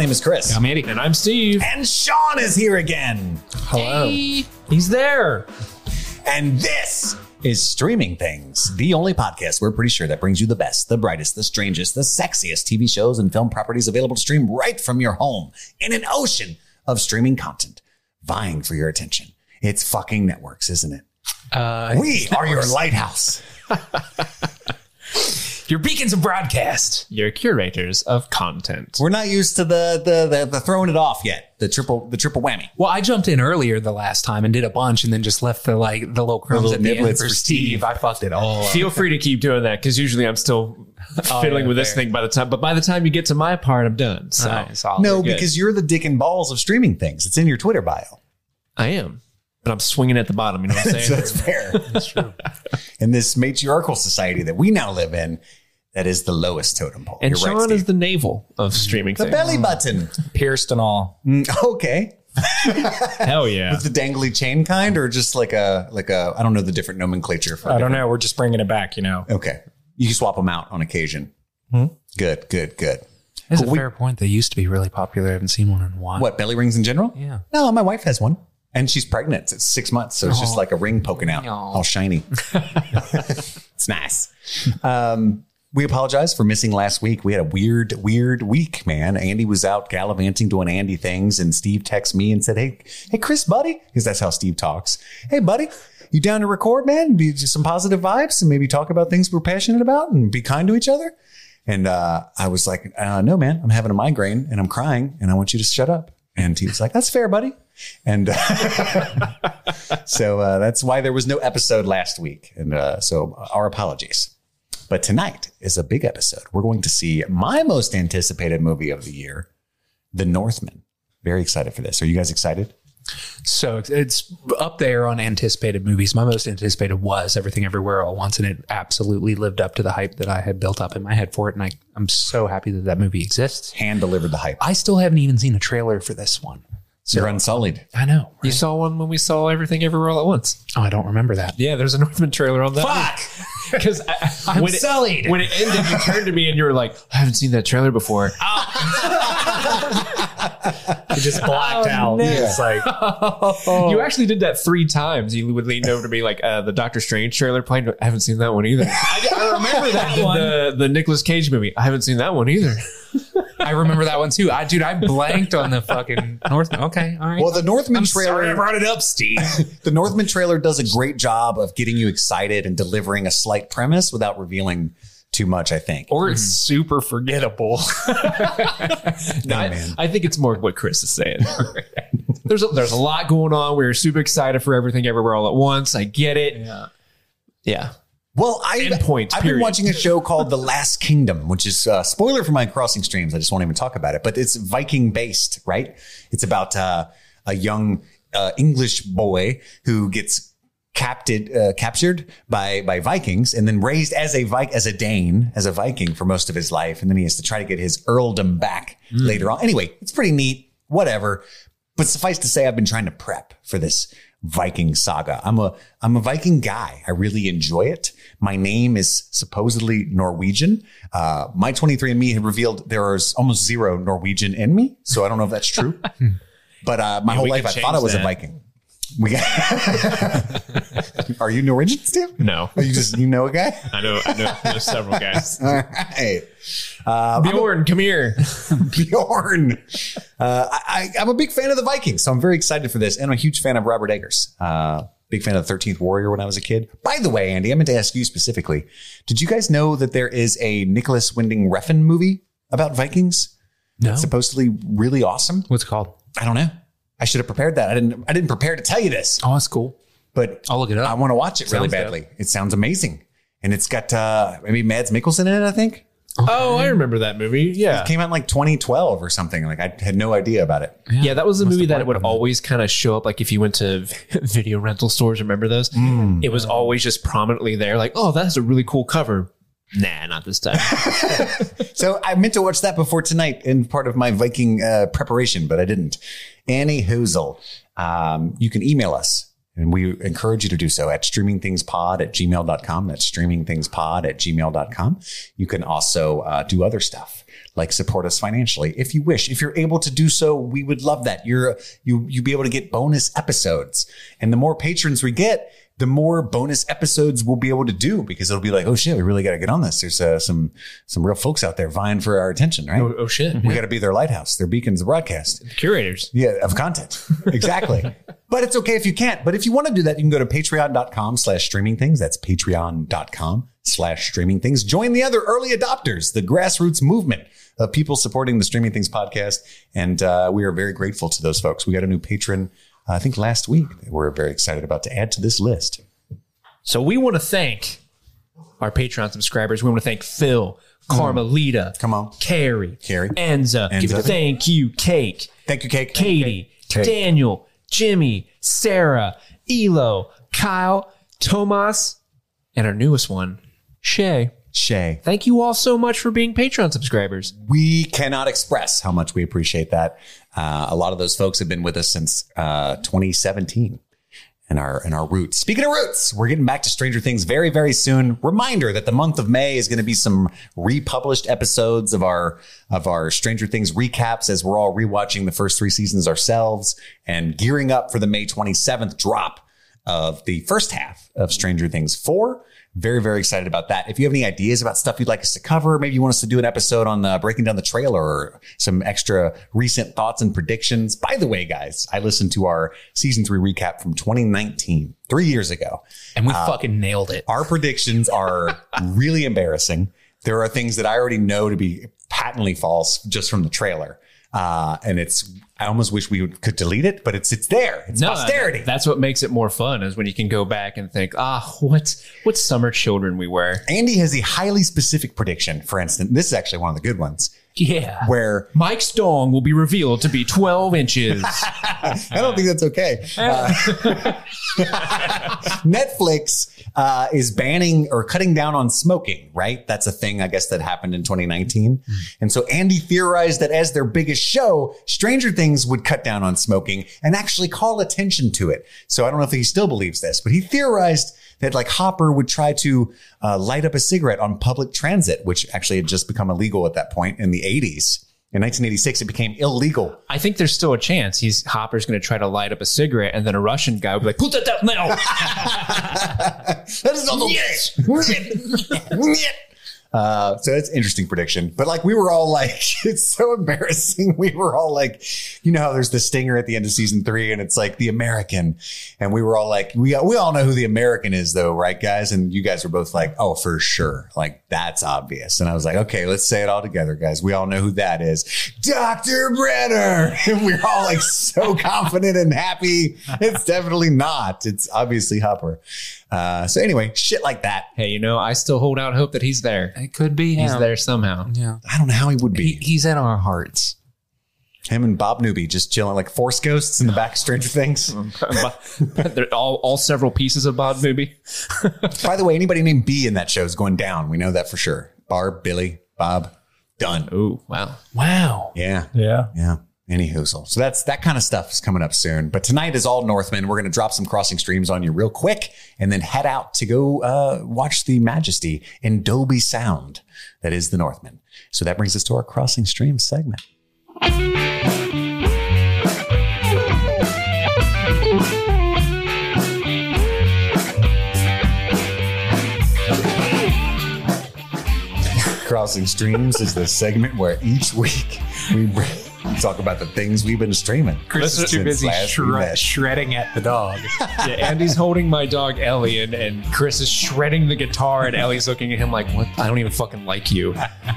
name is Chris. I'm Andy. And I'm Steve. and Sean is here again. Hello. He's there. And this is Streaming Things, the only podcast we're pretty sure that brings you the best, the brightest, the strangest, the sexiest TV shows and film properties available to stream right from your home in an ocean of streaming content vying for your attention. It's fucking networks, isn't it? Uh, We are your lighthouse. your beacons of broadcast. Your curators of content. We're not used to the the the, the throwing it off yet. The triple the triple whammy. Well, I jumped in earlier the last time and did a bunch, and then just left the like the little crumbs little at the end niblets for for Steve. Steve. I fucked it all. up. Feel free to keep doing that because usually I'm still oh, fiddling yeah, with this thing by the time. But by the time you get to my part, I'm done. So Nice, all No, good. because you're the dick and balls of streaming things. It's in your Twitter bio. I am. But I'm swinging at the bottom. You know what I'm So saying? that's fair. That's true. in this matriarchal society that we now live in, that is the lowest totem pole. and You're right, Sean Steve. is the navel of streaming the things. belly button. pierced and all. Mm, Okay. Hell yeah. With the dangly chain kind, or just like a like a I don't know the different nomenclature for. I don't know. We're just bringing it back, you know. Okay, you can swap them out on occasion. Good, good, good. That's Cool. a We- fair point. They used to be really popular. I haven't seen one in a while. What belly rings in general? Yeah. No, my wife has one, and she's pregnant. It's six months, so it's just like a ring poking out, Aw. all shiny. it's nice. Um, we apologize for missing last week. We had a weird, weird week, man. Andy was out gallivanting doing Andy things, and Steve texted me and said, "Hey, hey, Chris, buddy," because that's how Steve talks. Hey, buddy. You down to record, man? Be just some positive vibes and maybe talk about things we're passionate about and be kind to each other. And uh, I was like, uh, no, man, I'm having a migraine and I'm crying and I want you to shut up. And he was like, that's fair, buddy. And uh, so that's why there was no episode last week. And uh, so our apologies. But tonight is a big episode. We're going to see my most anticipated movie of the year, The Northman. Very excited for this. Are you guys excited? So it's- up there on anticipated movies. My most anticipated was Everything Everywhere All at Once, and it absolutely lived up to the hype that I had built up in my head for it. And I, I'm so happy that that movie exists. Hand delivered the hype. I still haven't even seen a trailer for this one. You're unsullied. I know. you saw one when we saw everything everywhere all at once. Oh, I don't remember that. Yeah, there's a Northman trailer on that. Fuck! Because I'm when it, sullied. when it ended, you turned to me and you were like, I haven't seen that trailer before. He just blacked out. no. It's like, You actually did that three times. You would lean over to me like uh, the Doctor Strange trailer playing. I haven't seen that one either. I, I remember that one. The the Nicolas Cage movie. I haven't seen that one either. I remember that one too. I dude, I blanked on the fucking Northman. Okay, all right. Well, the Northman I'm trailer. sorry I brought it up, Steve. The Northman trailer does a great job of getting you excited and delivering a slight premise without revealing too much, I think. Or it's mm-hmm. super forgettable. no, I, man. I think it's more what Chris is saying. there's a, there's a lot going on. We're super excited for everything everywhere all at once. I get it. yeah. Yeah. Well, I, Endpoints, I've been watching a show called The Last Kingdom, which is uh, spoiler for my crossing streams. I just won't even talk about it, but it's Viking based, right? It's about uh, a young uh, English boy who gets captured uh, captured by by Vikings and then raised as a Viking as a Dane as a Viking for most of his life, and then he has to try to get his earldom back Hmm. later on. Anyway, it's pretty neat. Whatever. But suffice to say, I've been trying to prep for this Viking saga. I'm a I'm a Viking guy. I really enjoy it. My name is supposedly Norwegian. Uh, my 23andMe had revealed there is almost zero Norwegian in me, so I don't know if that's true. but uh, my whole life, I thought I was a. Viking. We got. Are you Norwegian, Steve? No. Or you just you know a guy? I know, I know, I know several guys. All right. Uh, Bjorn, come here. Bjorn. Uh, I, I, I'm a big fan of the Vikings, so I'm very excited for this. And I'm a huge fan of Robert Eggers. Uh, big fan of the 13th Warrior when I was a kid. By the way, Andy, I meant to ask you specifically. Did you guys know that there is a Nicolas Winding Refn movie about Vikings? No. Supposedly really awesome. What's it called? I don't know. I should have prepared that. I didn't. I didn't prepare to tell you this, Oh, that's cool. but I'll look it up. I want to watch it really Sounds dope. badly. It sounds amazing, and it's got uh, maybe Mads Mikkelsen in it. I think Oh, I remember that movie. Yeah. it came out in like 2012 or something. Like I had no idea about it. Yeah, that was a movie that have would liked them. always kind of show up. Like if you went to video rental stores, remember those? It was always just prominently there. Like, oh, that's a really cool cover. Nah, not this time. So I meant to watch that before tonight in part of my Viking uh, preparation, but I didn't. Annie Hoozle, um, you can email us And we encourage you to do so at streamingthingspod at gmail.com. That's streamingthingspod at gmail.com. You can also uh, do other stuff like support us financially if you wish. If you're able to do so, we would love that. You're, you, you'll be able to get bonus episodes. And the more patrons we get, the more bonus episodes we'll be able to do because it'll be like, oh shit, we really got to get on this. There's uh, some some real folks out there vying for our attention, right? Oh, oh shit. We got to be their lighthouse, their beacons of broadcast. Curators. Yeah, of content. Exactly. but it's okay if you can't. But if you want to do that, you can go to patreon.com slash streaming things. That's patreon.com slash streaming things. Join the other early adopters, the grassroots movement of people supporting the Streaming Things podcast. And uh, we are very grateful to those folks. We got a new patron, I think last week, we're very excited about to add to this list. So we want to thank our Patreon subscribers. We want to thank Phil, Carmelita, mm. Come on. Carrie, Carrie. Enza. Enza. Thank you, Cake, Thank you, Cake. Katie, Daniel, Jimmy, Sarah, Elo, Kyle, Tomas, and our newest one, Shay. Shay. Thank you all so much for being Patreon subscribers. we cannot express how much we appreciate that. Uh, a lot of those folks have been with us since uh, 2017 and our and our roots. Speaking of roots, we're getting back to Stranger Things very very soon. Reminder that the month of May is going to be some republished episodes of our of our Stranger Things recaps as we're all rewatching the first three seasons ourselves and gearing up for the May 27th drop of the first half of Stranger Things 4. Very, very excited about that. If you have any ideas about stuff you'd like us to cover, maybe you want us to do an episode on the breaking down the trailer or some extra recent thoughts and predictions. By the way, guys, I listened to our season three recap from 2019, three years ago. And we uh, fucking nailed it. Our predictions are really embarrassing. There are things that I already know to be patently false just from the trailer. Uh, and it's, I almost wish we would, could delete it, but it's, it's there. It's posterity. That's what makes it more fun is when you can go back and think, ah, what what summer children we were. Andy has a highly specific prediction, for instance. This is actually one of the good ones Yeah. where Mike's dong will be revealed to be 12 inches. I don't think that's okay. Uh, Netflix uh, is banning or cutting down on smoking, right? That's a thing, I guess, that happened in 2019. And so Andy theorized that as their biggest show, Stranger Things would cut down on smoking and actually call attention to it. So I don't know if he still believes this, but he theorized that like Hopper would try to uh, light up a cigarette on public transit, which actually had just become illegal at that point in the 80s. In 1986, it became illegal I think there's still a chance he's Hopper's going to try to light up a cigarette, and then a Russian guy will be like, "Put that down now." that is not okay. Uh, so that's interesting prediction. But like we were all like, it's so embarrassing. We were all like, you know how there's the stinger at the end of season three and it's like the American. And we were all like, we, we all know who the American is though, right guys? And you guys were both like, oh, for sure. Like that's obvious. And I was like, okay, let's say it all together, guys. We all know who that is. Dr. Brenner. And we we're all like so confident and happy. It's definitely not. It's obviously Hopper. Uh, so anyway, shit like that. hey, you know, I still hold out hope that he's there. It could be him. He's there somehow. Yeah. I don't know how he would be. He, he's in our hearts. Him and Bob Newby just chilling like force ghosts in the back of Stranger Things. They're all, all several pieces of Bob Newby. By the way, anybody named B in that show is going down. We know that for sure. Barb, Billy, Bob, done. Ooh, wow. Wow. Yeah. Yeah. Yeah. Any. So that's that kind of stuff is coming up soon. But tonight is all Northmen. We're going to drop some crossing streams on you real quick and then head out to go uh, watch the Majesty in Dolby Sound. That is the Northmen. So that brings us to our crossing streams segment. Crossing Streams is the segment where each week we bring, talk about the things we've been streaming. Chris is too busy last shred- shredding at the dog. Yeah, Andy's holding my dog Ellie, and, and Chris is shredding the guitar, and Ellie's looking at him like, "What? I don't even fucking like you."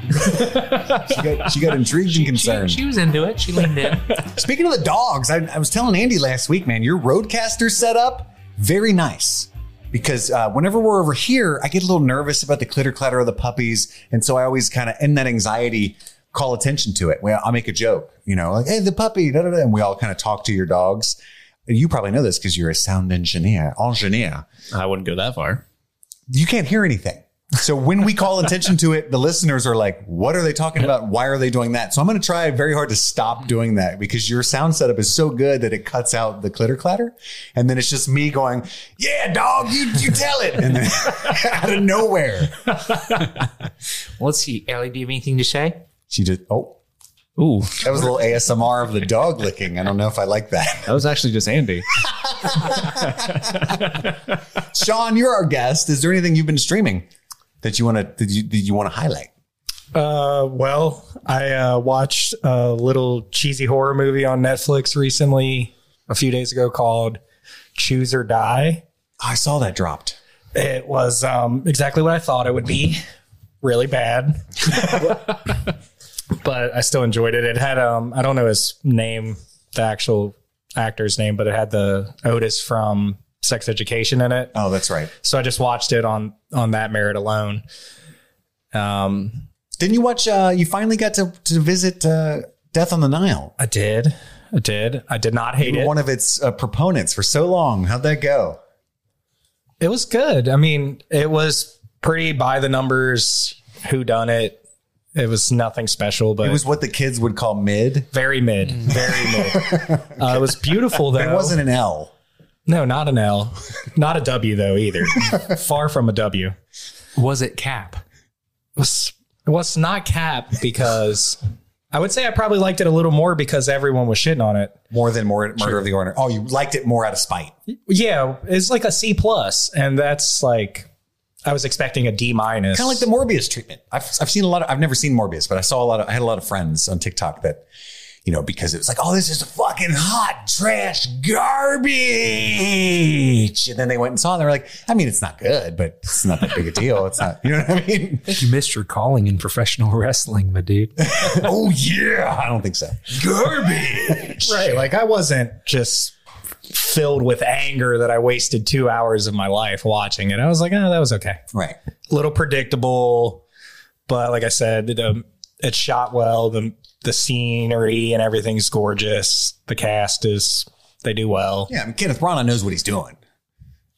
She got, she got intrigued and concerned. she was into it. She leaned in. Speaking of the dogs, I, I was telling Andy last week, man, your RodeCaster setup, very nice. Because uh, whenever we're over here, I get a little nervous about the clitter clatter of the puppies. And so I always kind of, end that anxiety, call attention to it. Well, I'll make a joke, you know, like, hey, the puppy, da, da, da. and we all kind of talk to your dogs. You probably know this because you're a sound engineer, engineer. I wouldn't go that far. You can't hear anything. So when we call attention to it, the listeners are like, what are they talking about? Why are they doing that? So I'm going to try very hard to stop doing that because your sound setup is so good that it cuts out the clitter clatter. And then it's just me going, yeah, dog, you, you tell it. And then out of nowhere, Well, let's see. Ellie, do you have anything to say? She just, oh, Ooh. that was a little ASMR of the dog licking. I don't know if I like that. That was actually just Andy. Sean, you're our guest. Is there anything you've been streaming that you want to, did you, did you want to highlight? Uh, well, I uh, watched a little cheesy horror movie on Netflix recently, a few days ago, called Choose or Die. I saw that dropped. It was um, exactly what I thought it would be. Really bad, but I still enjoyed it. It had um, I don't know his name, the actual actor's name, but it had the Otis from Sex Education in it. Oh, that's right. So I just watched it on on that merit alone. Um, Didn't you watch? Uh, you finally got to to visit uh, Death on the Nile. I did, I did, I did not hate You were it. one of its uh, proponents for so long. How'd that go? It was good. I mean, it was pretty by the numbers. Who done it? It was nothing special, but It was what the kids would call mid. very mid, very mid. Uh, it was beautiful though. It wasn't an L. No, not an L, not a W though either. Far from a W. Was it Cap? was it was not Cap because I would say I probably liked it a little more because everyone was shitting on it. More than more Murder of the Order. Oh, you liked it more out of spite. Yeah, it's like a C plus, and that's like I was expecting a D minus. Kind of like the Morbius treatment. I've I've seen a lot of. I've never seen Morbius, but I saw a lot of. I had a lot of friends on TikTok that. You know, because it was like, oh, this is fucking hot trash garbage. And then they went and saw it and they were like, I mean, it's not good, but it's not that big a deal. It's not, you know what I mean? You missed your calling in professional wrestling, my dude. oh, yeah. I don't think so. Garbage. right. Like I wasn't just filled with anger that I wasted two hours of my life watching it. I was like, oh, that was okay. Right. A little predictable, but like I said, it, um, it's shot well. The the scenery and everything's gorgeous. The cast is they do well. Yeah, I mean, Kenneth Branagh knows what he's doing.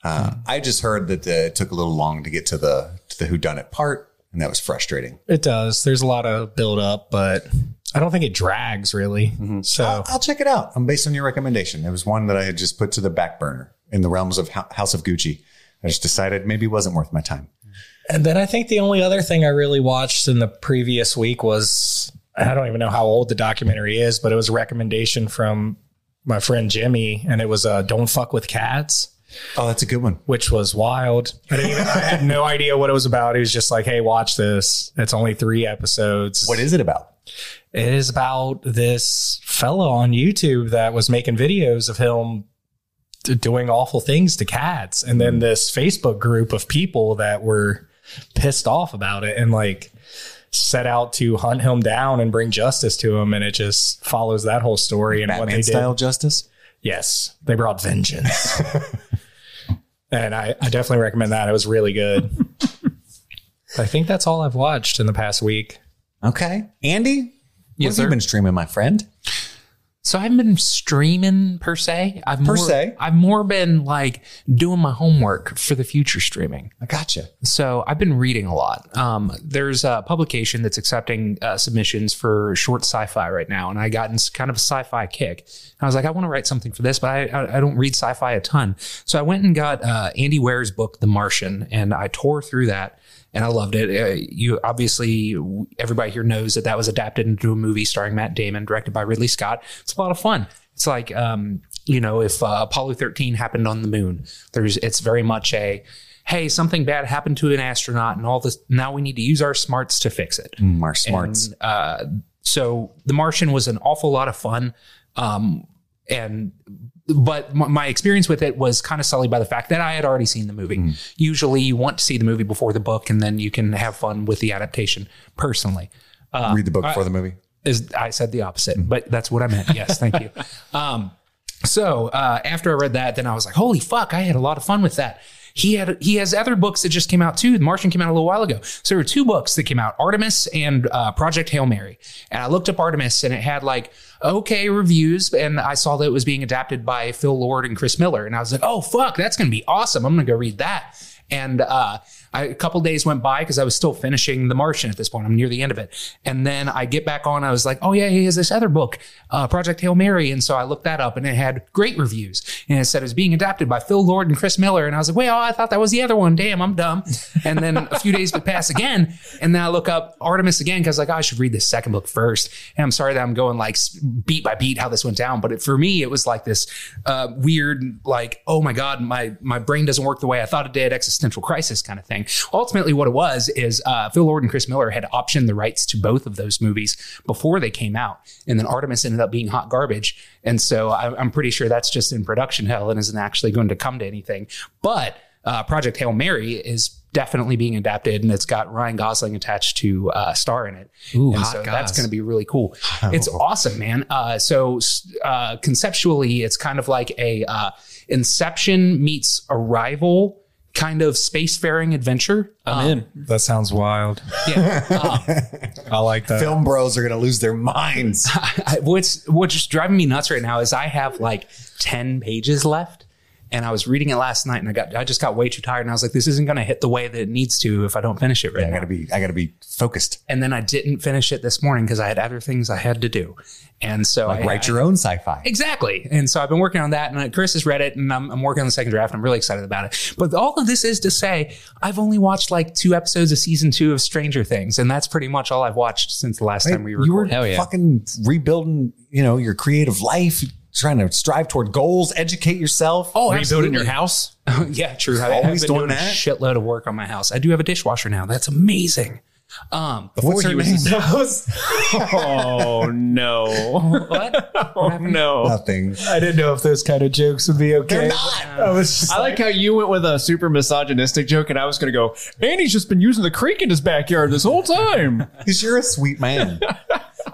Uh, I just heard that uh, it took a little long to get to the to the whodunit part, and that was frustrating. It does. There's a lot of build up, but I don't think it drags really. So I'll, I'll check it out. I'm based on your recommendation. It was one that I had just put to the back burner in the realms of Ho- House of Gucci. I just decided maybe it wasn't worth my time. And then I think the only other thing I really watched in the previous week was I don't even know how old the documentary is, but it was a recommendation from my friend Jimmy, and it was uh, "Don't Fuck with Cats," Oh, that's a good one. which was wild. I didn't even I had no idea what it was about. He was just like, "Hey, watch this. It's only three episodes." What is it about? It is about this fellow on YouTube that was making videos of him doing awful things to cats. And then hmm. this Facebook group of people that were pissed off about it and like set out to hunt him down and bring justice to him. And it just follows that whole story and what Batman they did. style justice. Yes, they brought vengeance. and I, I definitely recommend that. It was really good. I think that's all I've watched in the past week. Okay, Andy. What Yes, have you been streaming, my friend? So I haven't been streaming per se. I've Per more, se? I've more been like doing my homework for the future streaming. I gotcha. So I've been reading a lot. Um, there's a publication that's accepting uh, submissions for short sci-fi right now, and I got in kind of a sci-fi kick. I was like, I want to write something for this, but I, I, I don't read sci-fi a ton. So I went and got uh, Andy Weir's book, The Martian, and I tore through that. And I loved it. Uh, you obviously, everybody here knows that that was adapted into a movie starring Matt Damon, directed by Ridley Scott. It's a lot of fun. It's like, um, you know, if uh, Apollo 13 happened on the moon, there's, it's very much a, hey, something bad happened to an astronaut and all this. Now we need to use our smarts to fix it. Mm, our smarts. And, uh, so The Martian was an awful lot of fun. Um, and but my experience with it was kind of sullied by the fact that I had already seen the movie. Usually, you want to see the movie before the book, and then you can have fun with the adaptation. Personally, uh, Read the book before the movie. is I said the opposite, but that's what I meant. Yes, thank you. Um, so uh, after I read that, then I was like, holy fuck, I had a lot of fun with that. He had he has other books that just came out too. The Martian came out a little while ago. So there were two books that came out, Artemis and uh, Project Hail Mary. And I looked up Artemis and it had like okay reviews, and I saw that it was being adapted by Phil Lord and Chris Miller. And I was like, oh fuck, that's gonna be awesome. I'm gonna go read that. And uh, I, a couple days went by because I was still finishing The Martian at this point. I'm near the end of it. And then I get back on. I was like, oh, yeah, he has this other book, uh, Project Hail Mary. And so I looked that up and it had great reviews. And it said it was being adapted by Phil Lord and Chris Miller. And I was like, well, I thought that was the other one. Damn, I'm dumb. And then a few days would pass again. And then I look up Artemis again because like, oh, I should read the second book first. And I'm sorry that I'm going like beat by beat how this went down. But it, for me, it was like this uh, weird, like, oh my God, my, my brain doesn't work the way I thought it did, existential crisis kind of thing. Ultimately, what it was is uh, Phil Lord and Chris Miller had optioned the rights to both of those movies before they came out. And then Artemis ended up being hot garbage. And so I, I'm pretty sure that's just in production hell and isn't actually going to come to anything. But uh, Project Hail Mary is definitely being adapted and it's got Ryan Gosling attached to uh, star in it. Ooh, and so that's going to be really cool. It's awesome, man. Uh, so uh, conceptually, it's kind of like a uh, Inception meets Arrival kind of spacefaring adventure. I'm um, in. That sounds wild. Yeah. Um, I like that. Film bros are going to lose their minds. I, what's what's driving me nuts right now is I have like ten pages left, and I was reading it last night, and I got I just got way too tired, and I was like, this isn't going to hit the way that it needs to if I don't finish it right I got to be, I got to be focused. and then I didn't finish it this morning because I had other things I had to do, and so Like I, write I- your own sci-fi. Exactly. And so I've been working on that and uh, Chris has read it and I'm, I'm working on the second draft. And I'm really excited about it. But all of this is to say, I've only watched like two episodes of season two of Stranger Things. And that's pretty much all I've watched since the last time we you were. Hell yeah. fucking rebuilding, you know, your creative life, trying to strive toward goals, educate yourself. Oh, Rebuilding absolutely. your house. yeah, true. I, Always I've been doing doing, that? a shitload of work on my house. I do have a dishwasher now. That's amazing. Um, What's her he was name? Oh no! what? Oh no! Nothing. I didn't know if those kind of jokes would be okay. They're not. I was just I like how you went with a super misogynistic joke, and I was going to go. Andy's just been using the creek in his backyard this whole time. Because you're a sweet man.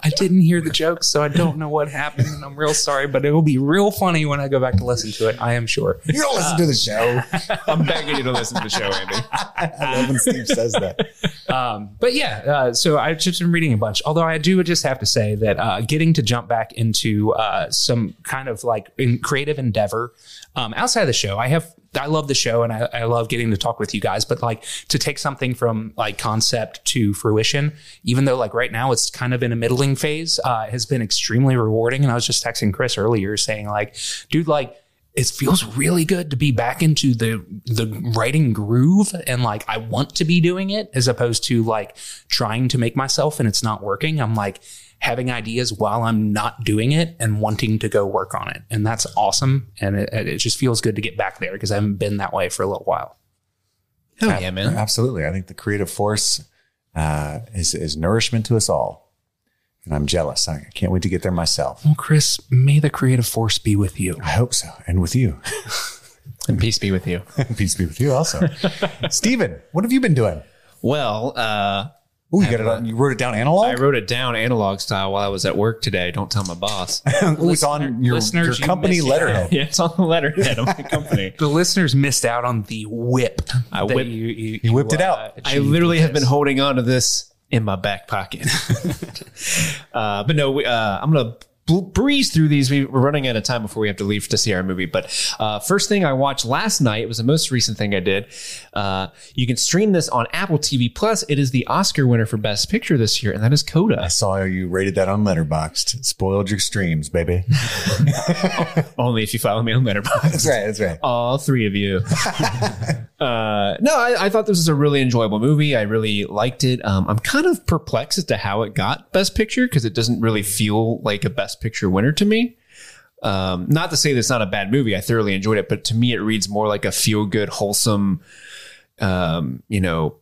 I didn't hear the joke, so I don't know what happened. And I'm real sorry, but it will be real funny when I go back to listen to it. I am sure. You don't listen to the show. I'm begging you to listen to the show, Andy. I love when Steve says that. Um, but yeah, uh, so I've just been reading a bunch. Although I do just have to say that uh, getting to jump back into uh, some kind of like in creative endeavor um, outside of the show, I have. I love the show and I, I love getting to talk with you guys, but like to take something from like concept to fruition, even though like right now it's kind of in a middling phase, uh, has been extremely rewarding. And I was just texting Chris earlier saying like, dude, like it feels really good to be back into the the writing groove and like I want to be doing it as opposed to like trying to make myself and it's not working. I'm like having ideas while I'm not doing it and wanting to go work on it. And that's awesome. And it, it just feels good to get back there because I haven't been that way for a little while. Hell yeah, man! Absolutely. I think the creative force uh, is, is nourishment to us all. And I'm jealous. I can't wait to get there myself. Well, Chris, may the creative force be with you. I hope so. And with you. And peace be with you. Peace be with you also. Steven, what have you been doing? Well, uh, Oh, you got it on, you wrote it down analog? I wrote it down analog style while I was at work today. Don't tell my boss. Ooh, it's on your, your company missed letterhead. yeah, it's on the letterhead of my company. The listeners missed out on the whip. I that whipped- you, you, You whipped it uh, out. I literally with have been holding on to this in my back pocket. uh, but no, we, uh, I'm gonna bl- breeze through these. We- We're running out of time before we have to leave to see our movie. But uh, first thing I watched last night was the most recent thing I did. Uh, you can stream this on Apple TV Plus. It is the Oscar winner for Best Picture this year, and that is Coda. I saw you rated that on Letterboxd. Spoiled your streams, baby. Only if you follow me on Letterboxd. That's right. That's right. all three of you. uh, no, I, I thought this was a really enjoyable movie. I really liked it. Um, I'm kind of perplexed as to how it got Best Picture because it doesn't really feel like a Best Picture winner to me. Um, not to say that it's not a bad movie. I thoroughly enjoyed it, but to me, it reads more like a feel good, wholesome, um, you know,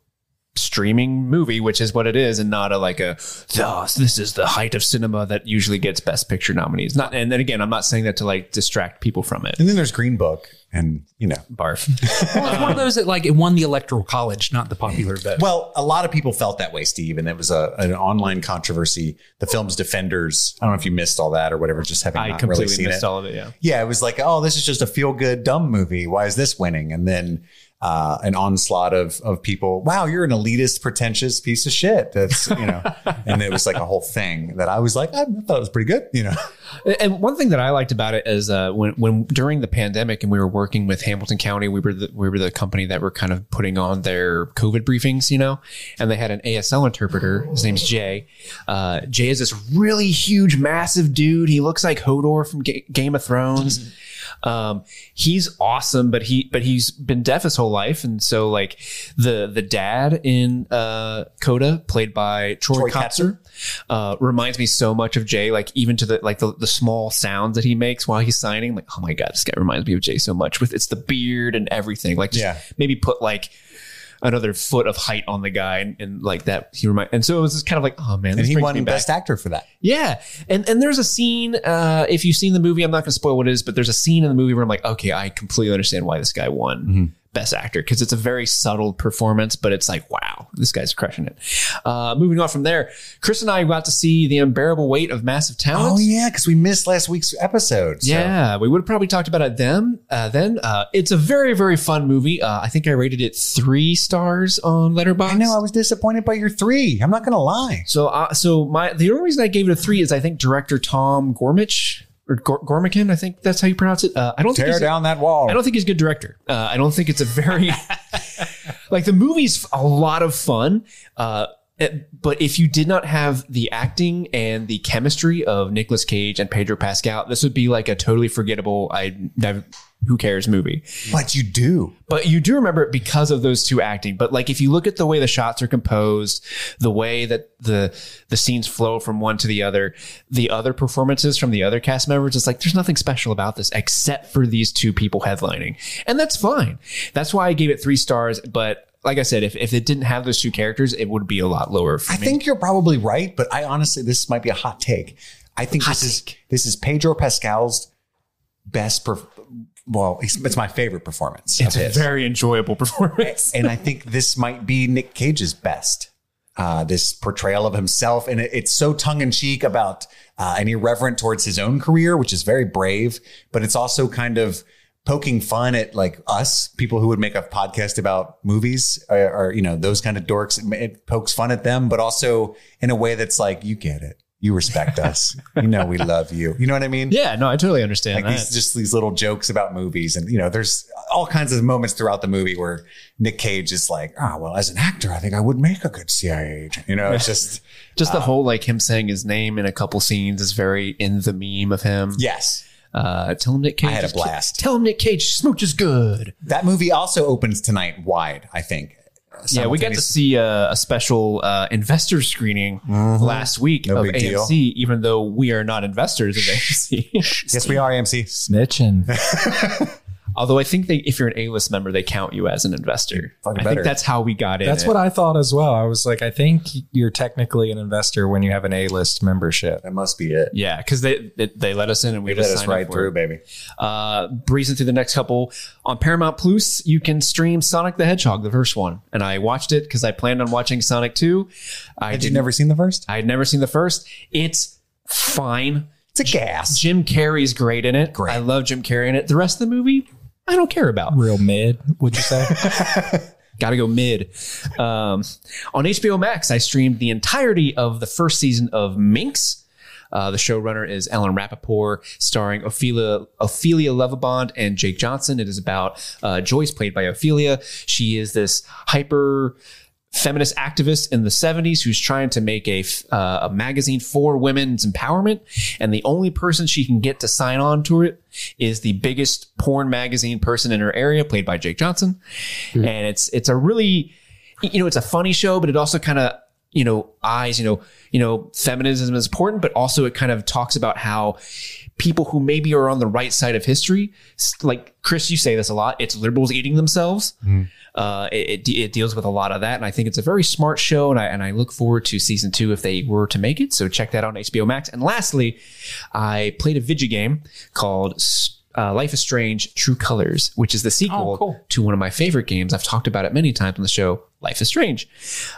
streaming movie, which is what it is, and not a like a "Thus, this is the height of cinema that usually gets Best Picture nominees. Not, and then again, I'm not saying that to like distract people from it. And then there's Green Book, and you know, Barf. Well, it's one of those that like it won the electoral college, not the popular vote. well, a lot of people felt that way, Steve, and it was a an online controversy. The film's defenders. I don't know if you missed all that or whatever. Just having I not completely really seen missed it. all of it. Yeah. yeah, it was like, oh, this is just a feel good dumb movie. Why is this winning? And then uh, an onslaught of of people. Wow, you're an elitist, pretentious piece of shit. That's you know, and it was like a whole thing that I was like, I thought it was pretty good. You know, And one thing that I liked about it is uh, when when during the pandemic and we were working with Hamilton County, we were the, we were the company that were kind of putting on their COVID briefings, you know, and they had an ASL interpreter. His name's Jay. Uh, Jay is this really huge, massive dude. He looks like Hodor from Ga- Game of Thrones. Um, he's awesome, but he but he's been deaf his whole life, and so like the the dad in uh, Coda, played by Troy, Troy Kotsur, uh, reminds me so much of Jay. Like even to the like the, the small sounds that he makes while he's signing. Like oh my god, this guy reminds me of Jay so much. With it's the beard and everything. Like just Yeah. maybe put like another foot of height on the guy and, and like that he remind and so it was just kind of like oh man and he won me back. Best Actor for that. Yeah, and and there's a scene. Uh, if you've seen the movie, I'm not going to spoil what it is, but there's a scene in the movie where I'm like, okay, I completely understand why this guy won Mm-hmm. Best Actor because it's a very subtle performance, but it's like, wow, this guy's crushing it. Uh, moving on from there, Chris and I got to see the unbearable weight of massive talent. Oh yeah, because we missed last week's episode. so- Yeah, we would have probably talked about it then. Uh, then uh, it's a very very fun movie. Uh, I think I rated it three stars on Letterboxd. I know I was disappointed by your three. I'm not gonna lie. So, uh, so my the only reason I gave it a three is I think director Tom Gormich or Gor- Gormican, I think that's how you pronounce it. Uh, I don't think Tear he's, down that wall. I don't think he's a good director. Uh, I don't think it's a very like the movie's a lot of fun. Uh, Eh, but if you did not have the acting and the chemistry of Nicolas Cage and Pedro Pascal, this would be like a totally forgettable. I never. Who cares movie? but you do. But you do remember it because of those two acting. But like if you look at the way the shots are composed, the way that the the scenes flow from one to the other, the other performances from the other cast members, it's like there's nothing special about this except for these two people headlining. And that's fine. That's why I gave it three stars. But like I said, if, if it didn't have those two characters, it would be a lot lower for I me. think you're probably right, but I honestly, this might be a hot take. I think this is this is Pedro Pascal's best. Perf- well, it's, it's my favorite performance. it's a very enjoyable performance. and I think this might be Nick Cage's best. Uh, this portrayal of himself, and it, it's so tongue in cheek about uh, and irreverent towards his own career, which is very brave. But it's also kind of poking fun at like us, people who would make a podcast about movies, or, or you know those kind of dorks. It, it pokes fun at them, but also in a way that's like, you get it, you respect us, you know, we love you. You know what I mean? yeah, no, I totally understand like that. these just these little jokes about movies and you know there's all kinds of moments throughout the movie where nick cage is like oh well as an actor i think i would make a good cia agent you know it's just Just the um, whole like him saying his name in a couple scenes is very in the meme of him. yes Uh, tell him Nick Cage. I had a is- blast. Tell him Nick Cage smooch is good. that movie also opens tonight wide i think Yeah, we got to see a, a special uh, investor screening last week No of big deal. AMC, even though we are not investors of AMC. yes we are amc Snitching. Although I think they, if you're an A-list member, they count you as an investor. Fucking I better. think that's how we got in. That's it. what I thought as well. I was like, I think you're technically an investor when you have an A-list membership. that must be it Yeah, because they, they they let us in and we they let us right through it. baby uh, breezing through the next couple on Paramount Plus, you can stream Sonic the Hedgehog, the first one, and I watched it because I planned on watching Sonic Two. I had you never seen the first I had never seen the first. It's fine. it's a gas Jim Carrey's great in it. Great. I love Jim Carrey in it. The rest of the movie, I don't care about. Real mid, would you say? Got to go mid. Um, on HBO Max, I streamed the entirety of the first season of Minx. Uh, the showrunner is Ellen Rapoport, starring Ophelia, Ophelia Lovibond and Jake Johnson. It is about uh, Joyce, played by Ophelia. She is this hyper feminist activist in the 70s who's trying to make a, uh, a magazine for women's empowerment. And the only person she can get to sign on to it is the biggest porn magazine person in her area, played by Jake Johnson. And it's, it's a really, you know, it's a funny show, but it also kind of, you know, eyes, you know, you know, feminism is important, but also it kind of talks about how people who maybe are on the right side of history, like Chris, you say this a lot, it's liberals eating themselves. Uh, it, it, it deals with a lot of that, and I think it's a very smart show, and I and I look forward to season two if they were to make it. So check that out on HBO Max. And lastly, I played a video game called uh, Life is Strange: True Colors, which is the sequel Oh, cool. to one of my favorite games. I've talked about it many times on the show. Life is Strange.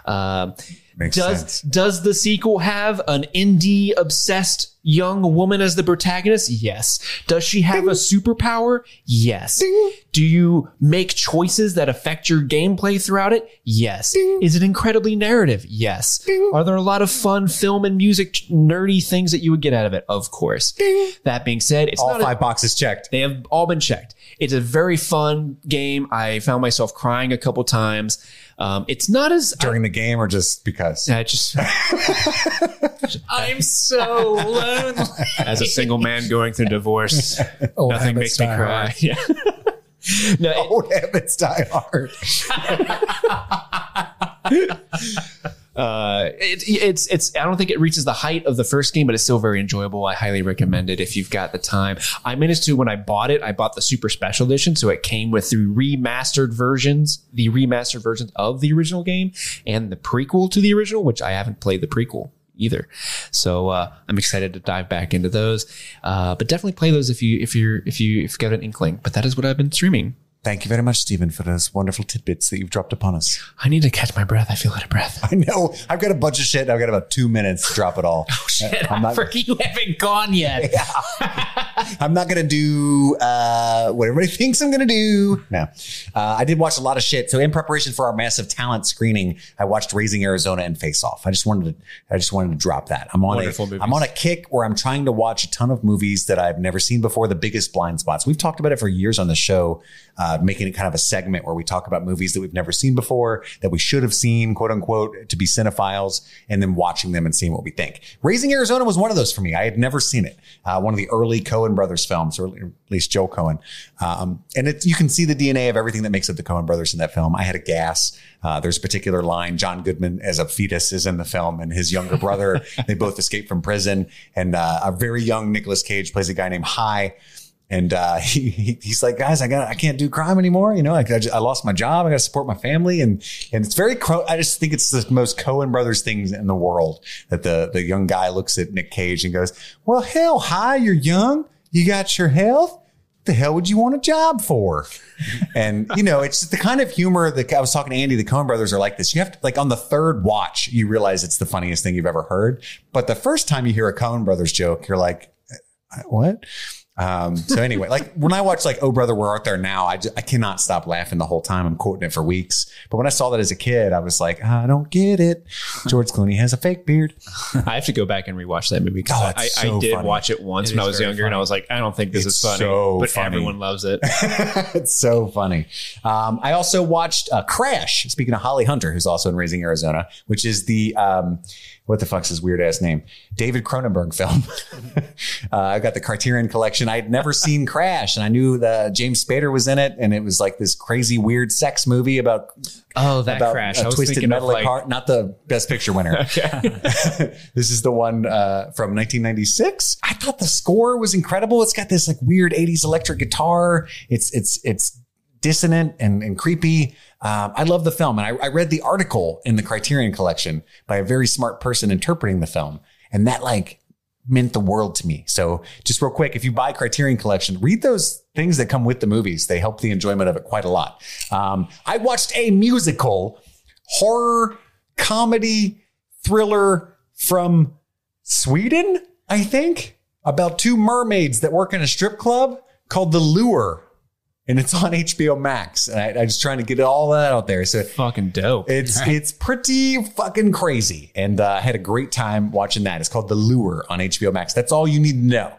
Um, Makes does sense. does the sequel have an indie obsessed young woman as the protagonist? Yes. Does she have a superpower? Yes. Do you make choices that affect your gameplay throughout it? Yes. Is it incredibly narrative? Yes. Are there a lot of fun film and music nerdy things that you would get out of it? Of course. That being said, it's All not a- five boxes checked. they have all been checked. It's a very fun game. I found myself crying a couple times. Um, it's not as During the game or just because? I just I'm so lonely. as a single man going through divorce, Oh, nothing makes me cry. Yeah. no, it- Old habits die hard. uh, it, it's it's. I don't think it reaches the height of the first game, but it's still very enjoyable. I highly recommend it if you've got the time. I managed to when I bought it, I bought the super special edition, so it came with three remastered versions, the remastered versions of the original game and the prequel to the original, which I haven't played the prequel either. So uh, I'm excited to dive back into those. Uh, but definitely play those if you if you're if you if you've got an inkling. But that is what I've been streaming. Thank you very much, Stephen, for those wonderful tidbits that you've dropped upon us. I need to catch my breath. I feel out of breath. I know I've got a bunch of shit. I've got about two minutes to drop it all. Oh, Shit, I'm I not- forget you haven't gone yet. I'm not gonna do uh, what everybody thinks I'm gonna do. No, uh, I did watch a lot of shit. So in preparation for our massive talent screening, I watched Raising Arizona and Face Off. I just wanted to, I just wanted to drop that. I'm on Wonderful a, movies. I'm on a kick where I'm trying to watch a ton of movies that I've never seen before. The biggest blind spots. We've talked about it for years on the show, uh, making it kind of a segment where we talk about movies that we've never seen before that we should have seen, quote unquote, to be cinephiles, and then watching them and seeing what we think. Raising Arizona was one of those for me. I had never seen it. Uh, one of the early Coen brothers films, or at least Joe Coen. Um, and it, you can see the DNA of everything that makes up the Coen brothers in that film. I had a gas. Uh, there's a particular line. John Goodman, as a fetus, is in the film, and his younger brother. they both escape from prison, and uh, a very young Nicolas Cage plays a guy named High. And uh, he, he- he's like, guys, I got, I can't do crime anymore. You know, I, I, just- I lost my job. I got to support my family, and and it's very. I just think it's the most Coen brothers things in the world that the the young guy looks at Nick Cage and goes, "Well, hell, hi, you're young, you got your health. The hell would you want a job for?" And you know, it's the kind of humor that I was talking to Andy. The Coen brothers are like this. You have to like on the third watch, you realize it's the funniest thing you've ever heard. But the first time you hear a Coen brothers joke, you're like, "Uh, what? Um, so anyway, like when I watch like Oh Brother Where Art Thou Now, I, just, I cannot stop laughing the whole time. I'm quoting it for weeks. But when I saw that as a kid, I was like, I don't get it. George Clooney has a fake beard. I have to go back and rewatch that movie because Oh, I, it's I did funny. watch it once It when I was very younger, and I was like, I don't think this It's is funny, so but funny. everyone loves it. it's so funny. Um, I also watched uh, Crash. Speaking of Holly Hunter, who's also in Raising Arizona, which is the um, what the fuck's his weird ass name? David Cronenberg film. uh, I got the Criterion Collection. I had never seen Crash, and I knew that James Spader was in it, and it was like this crazy weird sex movie about Oh, that about crash! a I was twisted metal like, heart, not the Best Picture winner. this is the one uh, from 1996. I thought the score was incredible. It's got this like weird 80s electric guitar. It's it's it's dissonant and, and creepy. Um, I love the film, and I, I read the article in the Criterion Collection by a very smart person interpreting the film, and that like meant the world to me. So just real quick, if you buy Criterion Collection, read those things that come with the movies. They help the enjoyment of it quite a lot. Um, I watched a musical horror comedy thriller from Sweden, I think, about two mermaids that work in a strip club called The Lure. And it's on HBO Max. And I, I'm just trying to get all that out there. So fucking dope. it's it's pretty fucking crazy, and uh, I had a great time watching that. It's called The Lure on HBO Max. That's all you need to know.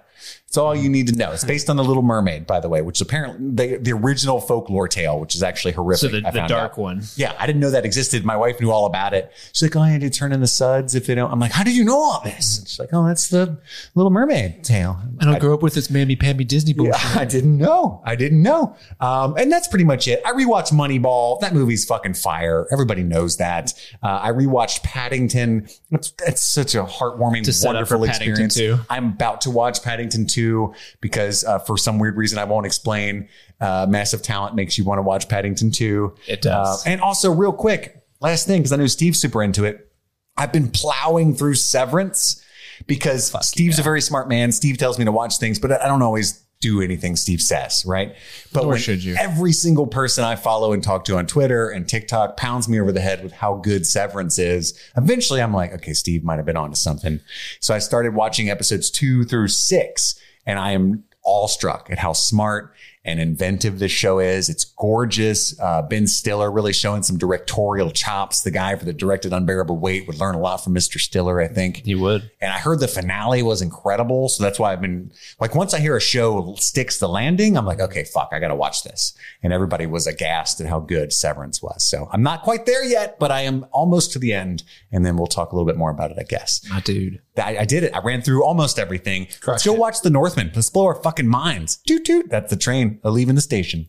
It's all you need to know. It's based on The Little Mermaid, by the way, which apparently the, the original folklore tale, which is actually horrific. so the, I the dark out. one. Yeah, I didn't know that existed. My wife knew all about it. She's like, "Oh, I had to turn in the suds if they don't." I'm like, "How did you know all this?" And she's like, "Oh, that's the Little Mermaid tale." And I don't grow up with this mammy pammy Disney bullshit. Yeah, I didn't know. I didn't know. Um, and that's pretty much it. I rewatched Moneyball. That movie's fucking fire. Everybody knows that. Uh, I rewatched Paddington. It's, it's such a heartwarming, To set up for wonderful Paddington experience. 2. I'm about to watch Paddington 2 because uh, for some weird reason I won't explain. Uh, massive talent makes you want to watch Paddington 2. It does. Uh, and also, real quick, last thing, because I know Steve's super into it. I've been plowing through Severance because Steve's a very smart man. Steve tells me to watch things, but I don't always do anything Steve says, right? But Nor should you. every single person I follow and talk to on Twitter and TikTok pounds me over the head with how good Severance is, eventually I'm like, okay, Steve might have been onto something. So I started watching episodes two through six, and I am awestruck at how smart and inventive this show is. It's gorgeous. Uh, ben Stiller really showing some directorial chops. The guy for the directed Unbearable Weight would learn a lot from Mr. Stiller, I think. He would. And I heard the finale was incredible. So that's why I've been like, once I hear a show sticks the landing, I'm like, okay, fuck, I got to watch this. And everybody was aghast at how good Severance was. So I'm not quite there yet, but I am almost to the end. And then we'll talk a little bit more about it, I guess. My dude. I, I did it. I ran through almost everything. Let's go watch The Northman. Let's blow our fucking minds. Toot toot. That's the train leaving the station.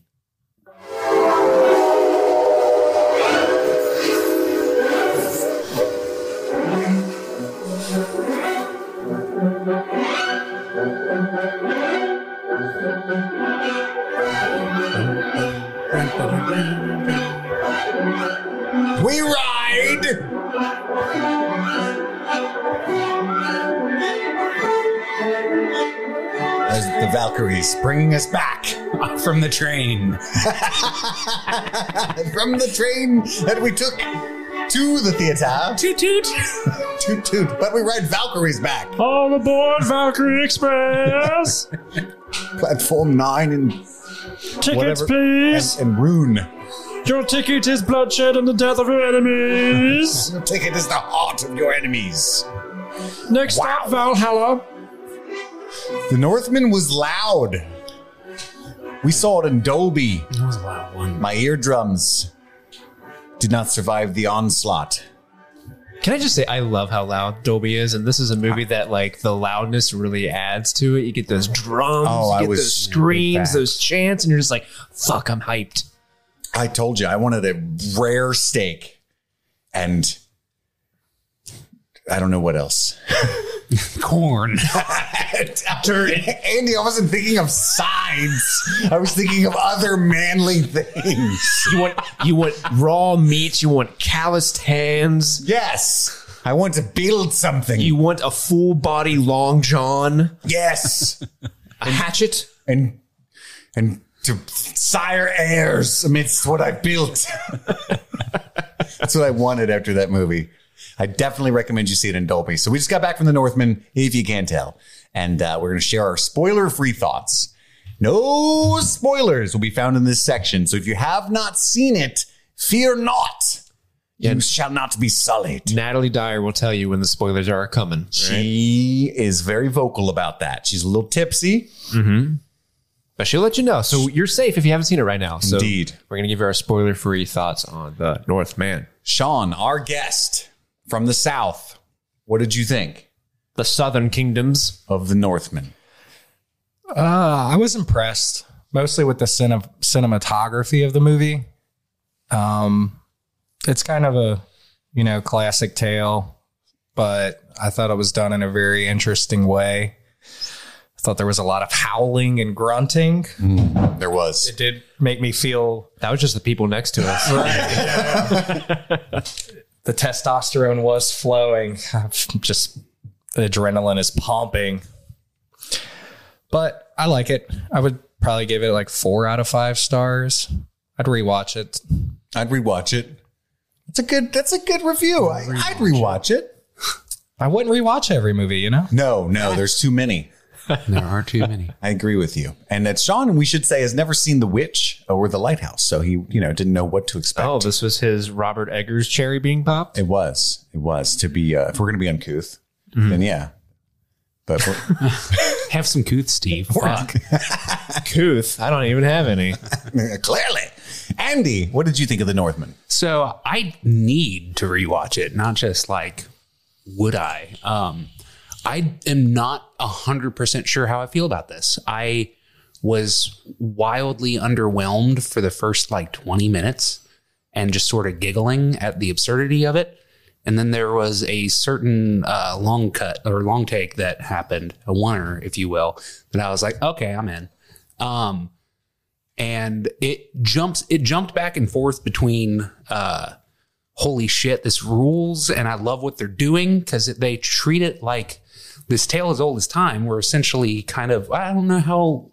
The Valkyries bringing us back From the train. from the train that we took to the theater. Toot toot. Toot toot. But we ride Valkyries back. All aboard Valkyrie Express. Platform nine and Tickets, whatever. please. And, and Rune. Your ticket is bloodshed and the death of your enemies. Your ticket is the heart of your enemies. Next Wow. stop, Valhalla. The Northman was loud. We saw it in Dolby. That was a loud one. My eardrums did not survive the onslaught. Can I just say I love how loud Dolby is, and this is a movie that like the loudness really adds to it. You get those oh, drums, Oh, you I get was- those screams, those chants, and you're just like, "Fuck, I'm hyped." I told you I wanted a rare steak and I don't know what else. Corn. Andy, I wasn't thinking of sides. I was thinking of other manly things. You want you want raw meat. You want calloused hands. Yes. I want to build something. You want a full body long john, yes. a hatchet. And and to sire heirs amidst what I built. That's what I wanted after that movie. I definitely recommend you see it in Dolby. So we just got back from the Northman, if you can't tell, and uh, we're going to share our spoiler-free thoughts. No spoilers will be found in this section. So if you have not seen it, fear not. You shall not be sullied. Natalie Dyer will tell you when the spoilers are coming. right? She is very vocal about that. She's a little tipsy. But she'll let you know. So you're safe if you haven't seen it right now. So Indeed. We're gonna give you our spoiler free thoughts on the Northman. Sean, our guest from the South, what did you think The Southern Kingdoms. of the Northmen? Uh, I was impressed mostly with the cine- cinematography of the movie. Um, it's kind of a you know classic tale, but I thought it was done in a very interesting way. I thought there was a lot of howling and grunting. There was. It did make me feel That was just the people next to us. the testosterone was flowing. Just the adrenaline is pumping. But I like it. I would probably give it like four out of five stars. I'd rewatch it. I'd rewatch it. That's a good. That's a good review. I, I'd rewatch it. I wouldn't rewatch every movie, you know? No, no, there's too many. There are too many. I agree with you. And that Sean, we should say, has never seen The Witch or The Lighthouse, so he, you know, didn't know what to expect. oh, this was his Robert Eggers cherry being popped. it was. It was to be. Uh, if we're going to be uncouth, then yeah. But Have some couth, Steve. Fuck. Couth. I don't even have any. clearly, Andy, what did you think of The Northman? So I need to rewatch it, not just like would I. Um, I am not hundred percent sure how I feel about this. I was wildly underwhelmed for the first like twenty minutes, and just sort of giggling at the absurdity of it. And then there was a certain uh, long cut or long take that happened, a oneer, if you will, that I was like, okay, I'm in. Um, and it jumps it jumped back and forth between uh holy shit this rules and i love what they're doing because they treat it like this tale as old as time where essentially kind of i don't know how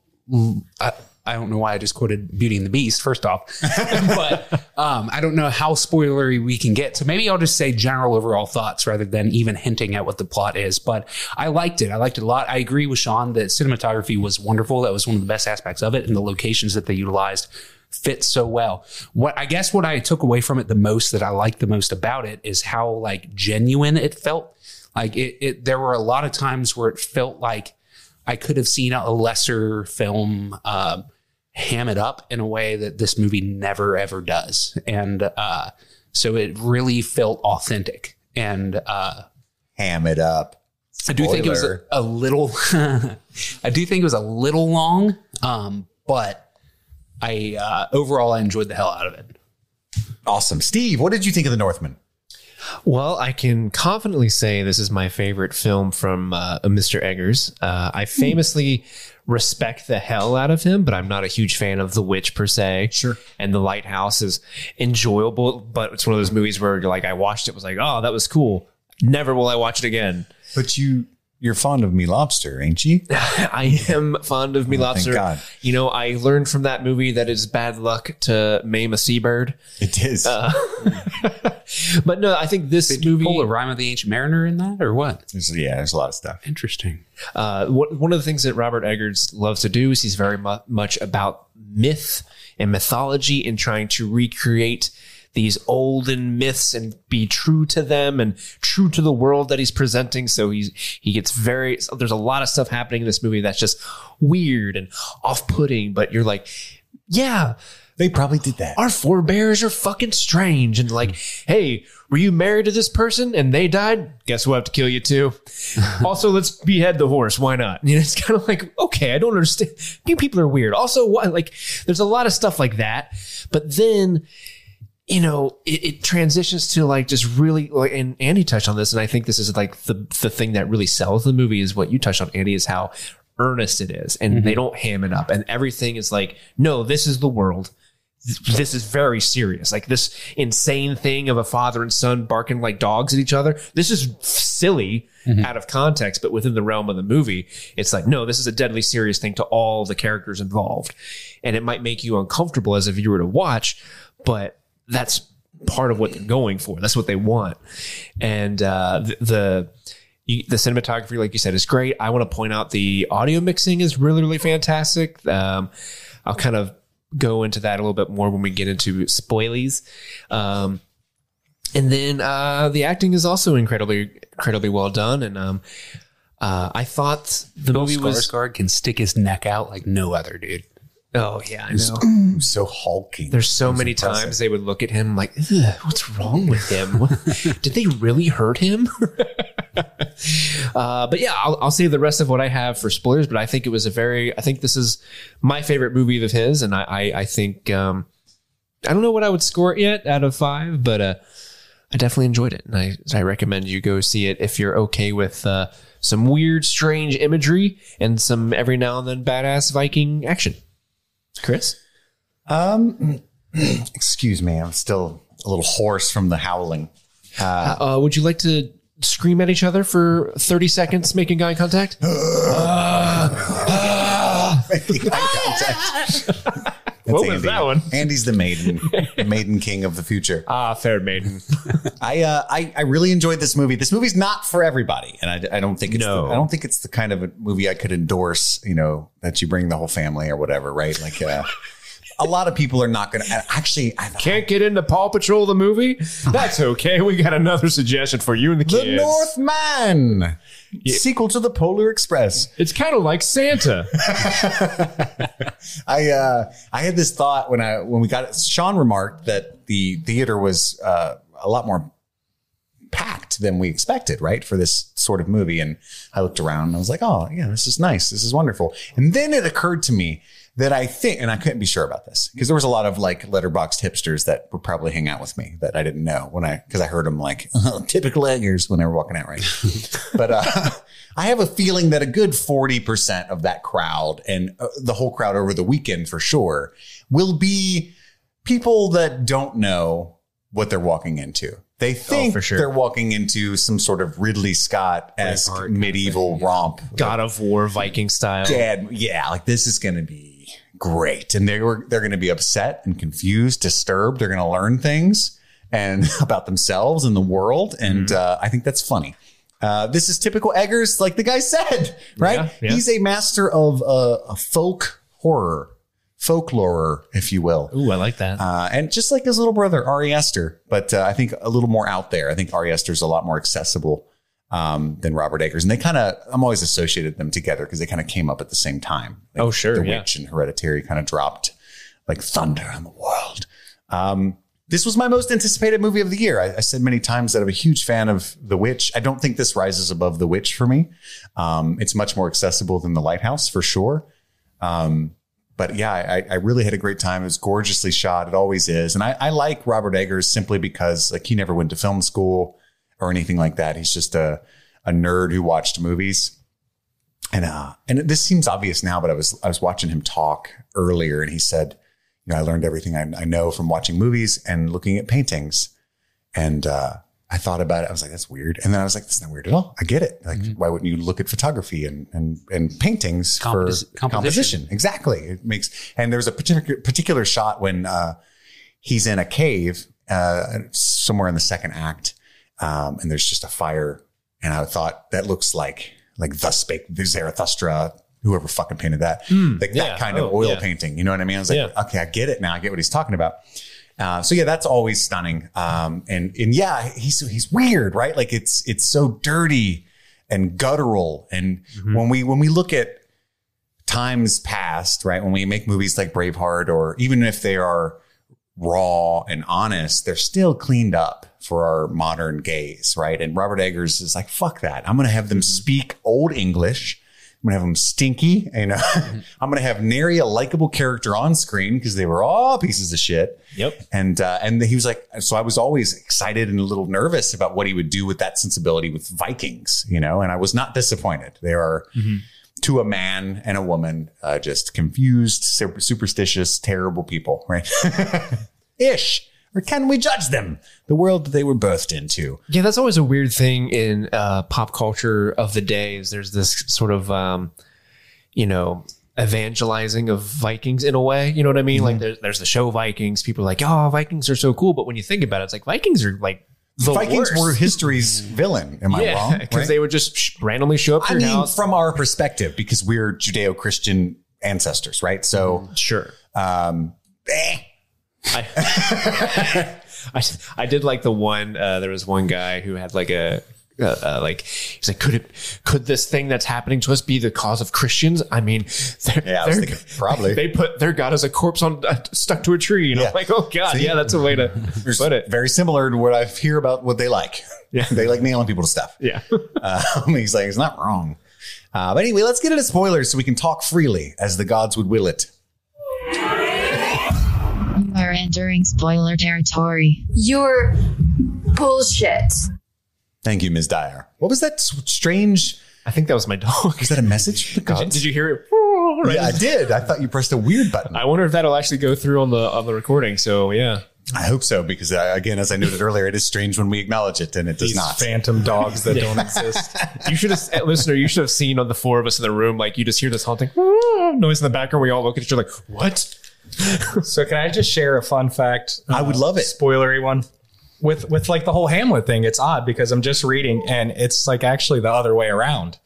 I, I don't know why I just quoted Beauty and the Beast, first off, but um, I don't know how spoilery we can get. So maybe I'll just say general overall thoughts rather than even hinting at what the plot is. But I liked it. I liked it a lot. I agree with Sean that cinematography was wonderful. That was one of the best aspects of it. And the locations that they utilized fit so well. What I guess what I took away from it the most that I liked the most about it is how like genuine it felt. Like it, it there were a lot of times where it felt like I could have seen a lesser film um, ham it up in a way that this movie never ever does, and uh, so it really felt authentic. And uh, Ham it up. I do think it was a, a little. I do think it was a little long, um, but I uh, overall I enjoyed the hell out of it. awesome. Steve, what did you think of The Northman? Well, I can confidently say this is my favorite film from uh, Mr. Eggers. Uh, I famously respect the hell out of him, but I'm not a huge fan of The Witch per se. Sure. And The Lighthouse is enjoyable, but it's one of those movies where you're like, I watched it, was like, oh, that was cool. Never will I watch it again. But you you're fond of me lobster, ain't you? I am fond of Me Lobster. God. You know, I learned from that movie that it's bad luck to maim a seabird. It is. But no, I think this Did you movie. pull a rhyme of the ancient mariner in that, or what? There's- yeah, there's a lot of stuff. Interesting. Uh, one one of the things that Robert Eggers loves to do is he's very mu- much about myth and mythology and trying to recreate these olden myths and be true to them and true to the world that he's presenting. So he's he gets very there's a lot of stuff happening in this movie that's just weird and off putting, but you're like, yeah, They probably did that. our forebears are fucking strange. And like, hey, were you married to this person and they died? Guess we'll have to kill you too. also, let's behead the horse. Why not? You know, it's kind of like, okay, I don't understand. You people are weird. Also, why? Like, there's a lot of stuff like that. But then, you know, it, it transitions to like just really like, and Andy touched on this, and I think this is like the the thing that really sells the movie is what you touched on, Andy, is how earnest it is, and mm-hmm. they don't ham it up, and everything is like, no, this is the world this is very serious. Like this insane thing of a father and son barking like dogs at each other. This is silly mm-hmm. out of context, but within the realm of the movie, it's like, no, this is a deadly serious thing to all the characters involved. And it might make you uncomfortable as a viewer to watch, but that's part of what they're going for. That's what they want. And uh, the, the the cinematography, like you said, is great. I want to point out the audio mixing is really, really fantastic. Um, I'll kind of go into that a little bit more when we get into spoilies. Um, and then uh, the acting is also incredibly, incredibly well done. And um, uh, I thought the movie was. Skarsgård can stick his neck out like no other dude. Oh yeah, I know. so hulking. There's so many times they would look at him like, "What's wrong with him? What- Did they really hurt him?" uh, but yeah, I'll, I'll save the rest of what I have for spoilers. But I think it was a very, I think this is my favorite movie of his, and I, I, I think um, I don't know what I would score it yet out of five, but uh, I definitely enjoyed it, and I, I recommend you go see it if you're okay with uh, some weird, strange imagery and some every now and then badass Viking action. Chris. Um, excuse me, I'm still a little hoarse from the howling. Uh, would you like to scream at each other for 30 seconds making eye contact? what was that one? Andy's the maiden, the maiden king of the future. Ah, fair maiden. I, uh, I I really enjoyed this movie. This movie's not for everybody, and I, I don't think it's No. the, I don't think it's the kind of a movie I could endorse. You know, that you bring the whole family or whatever, right? Like, uh, a lot of people are not going to actually. I, Can't get into Paw Patrol the movie? That's okay. We got another suggestion for you and the kids. the. Northman sequel to the Polar Express. it's kind of like Santa. I uh, I had this thought when I when we got it. Sean remarked that the theater was uh, a lot more packed than we expected, right, for this sort of movie. And I looked around and I was like, oh yeah, this is nice. This is wonderful. And then it occurred to me that I think, and I couldn't be sure about this because there was a lot of like Letterboxd hipsters that would probably hang out with me that I didn't know when I because I heard them like typical eggers when they were walking out, right? but uh, I have a feeling that a good 40% of that crowd and uh, the whole crowd over the weekend for sure will be people that don't know what they're walking into. They think for sure. they're walking into some sort of Ridley Scott esque Braveheart. medieval romp. God of War Viking style. Dad, yeah, like this is going to be great, and they were they're going to be upset and confused, disturbed. They're going to learn things and about themselves and the world, and Mm-hmm. uh, I think that's funny. Uh, this is typical Eggers, like the guy said, right? Yeah, yeah. He's a master of uh, a folk horror, folklore, if you will. Ooh, I like that. Uh, and just like his little brother, Ari Aster, but uh, I think a little more out there. I think Ari Aster's a lot more accessible um, than Robert Eggers. And they kind of, I'm always associated them together because they kind of came up at the same time. Like Oh, sure, The yeah. Witch and Hereditary kind of dropped like thunder on the world. Um, this was my most anticipated movie of the year. I, I said many times that I'm a huge fan of The Witch. I don't think this rises above The Witch for me. Um, it's much more accessible than The Lighthouse for sure. Um, but yeah, I, I really had a great time. It was gorgeously shot. It always is. And I, I like Robert Eggers simply because like he never went to film school or anything like that. He's just a, a nerd who watched movies. And uh, and this seems obvious now, but I was I was watching him talk earlier, and he said, you know, I learned everything I, I know from watching movies and looking at paintings. And uh, I thought about it. I was like, that's weird. And then I was like, that's not weird at all. I get it. Like, why wouldn't you look at photography and and and paintings Compos- for composition. composition? Exactly. It makes. And there's a particular particular shot when uh, he's in a cave uh, somewhere in the second act, um, and there's just a fire. And I thought that looks like like thus spake Zarathustra, whoever fucking painted that, like Yeah. that kind of Oh, oil yeah. painting. You know what I mean? I was like, Yeah. okay, I get it now. I get what he's talking about. Uh, so yeah, that's always stunning. Um, and and yeah, he's he's weird, right? Like it's it's so dirty and guttural. And when we when we look at times past, right? When we make movies like Braveheart, or even if they are raw and honest, they're still cleaned up for our modern gaze, right? And Robert Eggers is like, fuck that. I'm going to have them speak old English. I'm going to have them stinky. You know, I'm going to have nary a likable character on screen because they were all pieces of shit. Yep. And uh, and he was like, so I was always excited and a little nervous about what he would do with that sensibility with Vikings, you know. And I was not disappointed. They are to a man and a woman, uh, just confused, super, superstitious, terrible people, right? Ish. Or can we judge them? The world that they were birthed into. Yeah, that's always a weird thing in uh, pop culture of the day. Is there's this sort of, um, you know, evangelizing of Vikings in a way. You know what I mean? Like there's there's the show Vikings. People are like, oh, Vikings are so cool. But when you think about it, it's like Vikings are like the Vikings worst. were history's villain. Am I yeah, wrong? because Right? they would just sh- randomly show up I mean, house. from our perspective, because we're Judeo-Christian ancestors, right? So, sure. um, eh, I, I, I did like the one. Uh, there was one guy who had like a. Uh, uh, like he's like, could it, could this thing that's happening to us be the cause of Christians? I mean, they're, Yeah, I was thinking probably. they put their god as a corpse on uh, stuck to a tree. You know, Yeah. like oh god, See? yeah, that's a way to put it. very similar to what I hear about what they like. Yeah. they like nailing people to stuff. Yeah, Um, he's like, it's not wrong. Uh, but anyway, let's get into spoilers so we can talk freely as the gods would will it. You are entering spoiler territory. You're bullshit. Thank you, Ms. Dyer. What was that s- strange? I think that was my dog. Was that a message from Did you, did you hear it? Right? Yeah, I did. I thought you pressed a weird button. I wonder if that'll actually go through on the on the recording. So yeah, I hope so because, uh, again, as I noted earlier, it is strange when we acknowledge it and it does These not. phantom dogs that don't exist. you should have, listener, you should have seen on the four of us in the room, like you just hear this haunting noise in the background. We all look at each other like, what? So can I just share a fun fact? I would uh, love it. Spoilery one. With with like the whole Hamlet thing, it's odd because I'm just reading and it's like actually the other way around.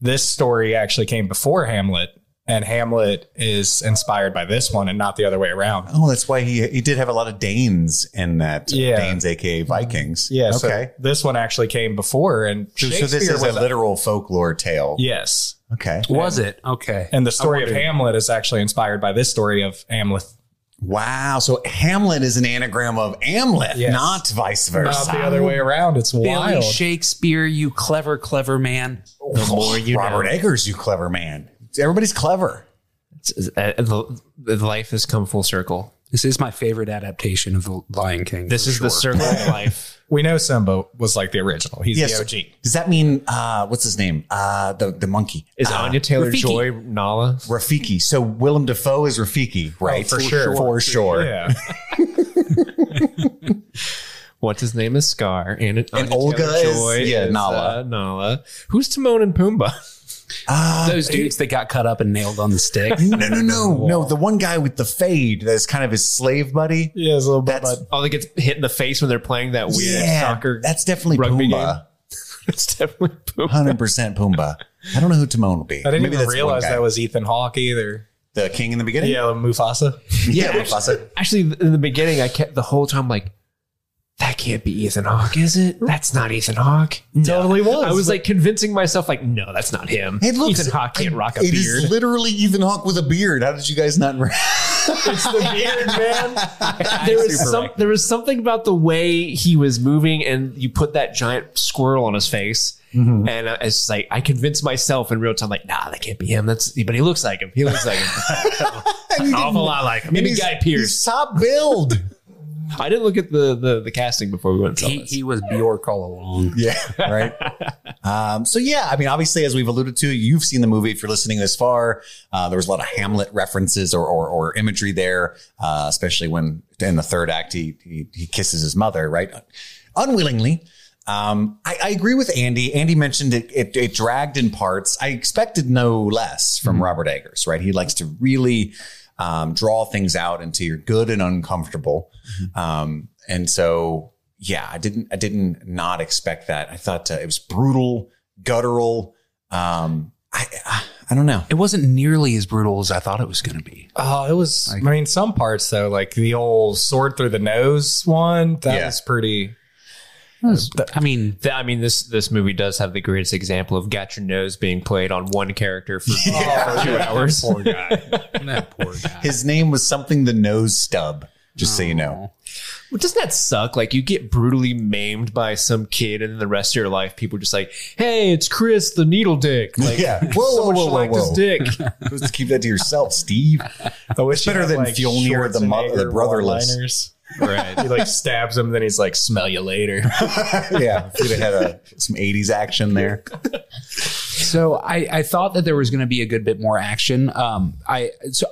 This story actually came before Hamlet, and Hamlet is inspired by this one and not the other way around. Oh, that's why he he did have a lot of Danes in that. Uh, yeah. Danes, aka mm-hmm. Vikings. Yeah, Okay. so this one actually came before and So, so this Shakespeare is a was literal folklore tale. Yes. Okay. Was it? Okay. And the story of. Hamlet is actually inspired by this story of Amleth. Wow. So Hamlet is an anagram of Amleth, Yes. not vice versa. Not the other way around. It's Billy wild. Shakespeare, you clever, clever man. The more you Robert know. Eggers, you clever man. Everybody's clever. Uh, the, the life has come full circle. This is my favorite adaptation of The Lion King. This for is the sure. circle of life. we know Simba was like the original. He's Yes. the OG. Does that mean uh what's his name? Uh the the monkey. Is uh, Anya Taylor Rafiki. Joy Nala? Rafiki. So Willem Dafoe is Rafiki, right? for sure. For sure. Yeah. What's his name is Scar, and, And Anya Olga Taylor-Joy is- yeah, is, Nala. uh, Nala. Who's Timon and Pumbaa? Uh, Those dudes that got cut up and nailed on the stick. no, no, no, no. The one guy with the fade that's kind of his slave buddy. Yeah, it's a little bit. That's Oh, they get hit in the face when they're playing that weird yeah, soccer. That's definitely rugby Pumbaa. It's definitely Pumbaa. Hundred percent Pumbaa. I don't know who Timon will be. I didn't Maybe even that's realize that was Ethan Hawke either. the king in the beginning. Yeah, Mufasa. yeah. Mufasa. Actually, in the beginning, I kept the whole time like, that can't be Ethan Hawke, is it? That's not Ethan Hawke. Totally was. I was like convincing myself, like, no, that's not him. It looks. Ethan Hawke can't rock a It is beard. literally Ethan Hawke with a beard. How did you guys not? it's the beard, man. there was some, there was something about the way he was moving, and you put that giant squirrel on his face. Mm-hmm. And uh, it's like I convinced myself in real time, like, nah, that can't be him. That's but he looks like him. He looks like him. An awful lot like him. Maybe He's- Guy He's Pierce. top build. I didn't look at the the, the casting before we went and saw He, he was Bjork all along. Yeah. Right. um, so yeah, I mean, obviously, as we've alluded to, you've seen the movie. If you're listening this far, uh, there was a lot of Hamlet references or or, or imagery there, uh, especially when in the third act he, he he kisses his mother, right, unwillingly. Um, I, I agree with Andy. Andy mentioned it, it, it dragged in parts. I expected no less from Robert Eggers, right? He likes to really um, draw things out until you're good and uncomfortable. Um, and so, yeah, I didn't, I didn't not expect that. I thought uh, it was brutal, guttural. Um, I, I, I don't know. It wasn't nearly as brutal as I thought it was going to be. Oh, it was. I mean, some parts though, like the old sword through the nose one, that Yeah. was pretty. I mean, Th- I mean, this this movie does have the greatest example of got your nose being played on one character for oh, two hours. poor guy. that poor guy. His name was something the nose stub, just so you know. Oh. Well, doesn't that suck? Like you get brutally maimed by some kid, and then the rest of your life, people are just like, "Hey, it's Chris, the needle dick." Like, Yeah. Whoa, whoa, someone whoa, whoa, whoa. dick. Just keep that to yourself, Steve. I it's better you had, than Fjolnir, the mo- the Schwarzenegger brotherless. One-liners. Right. he like stabs him, then he's like, "Smell you later." yeah. If you'd have had a, some 80s action there. So I, I thought that there was going to be a good bit more action. Um, I so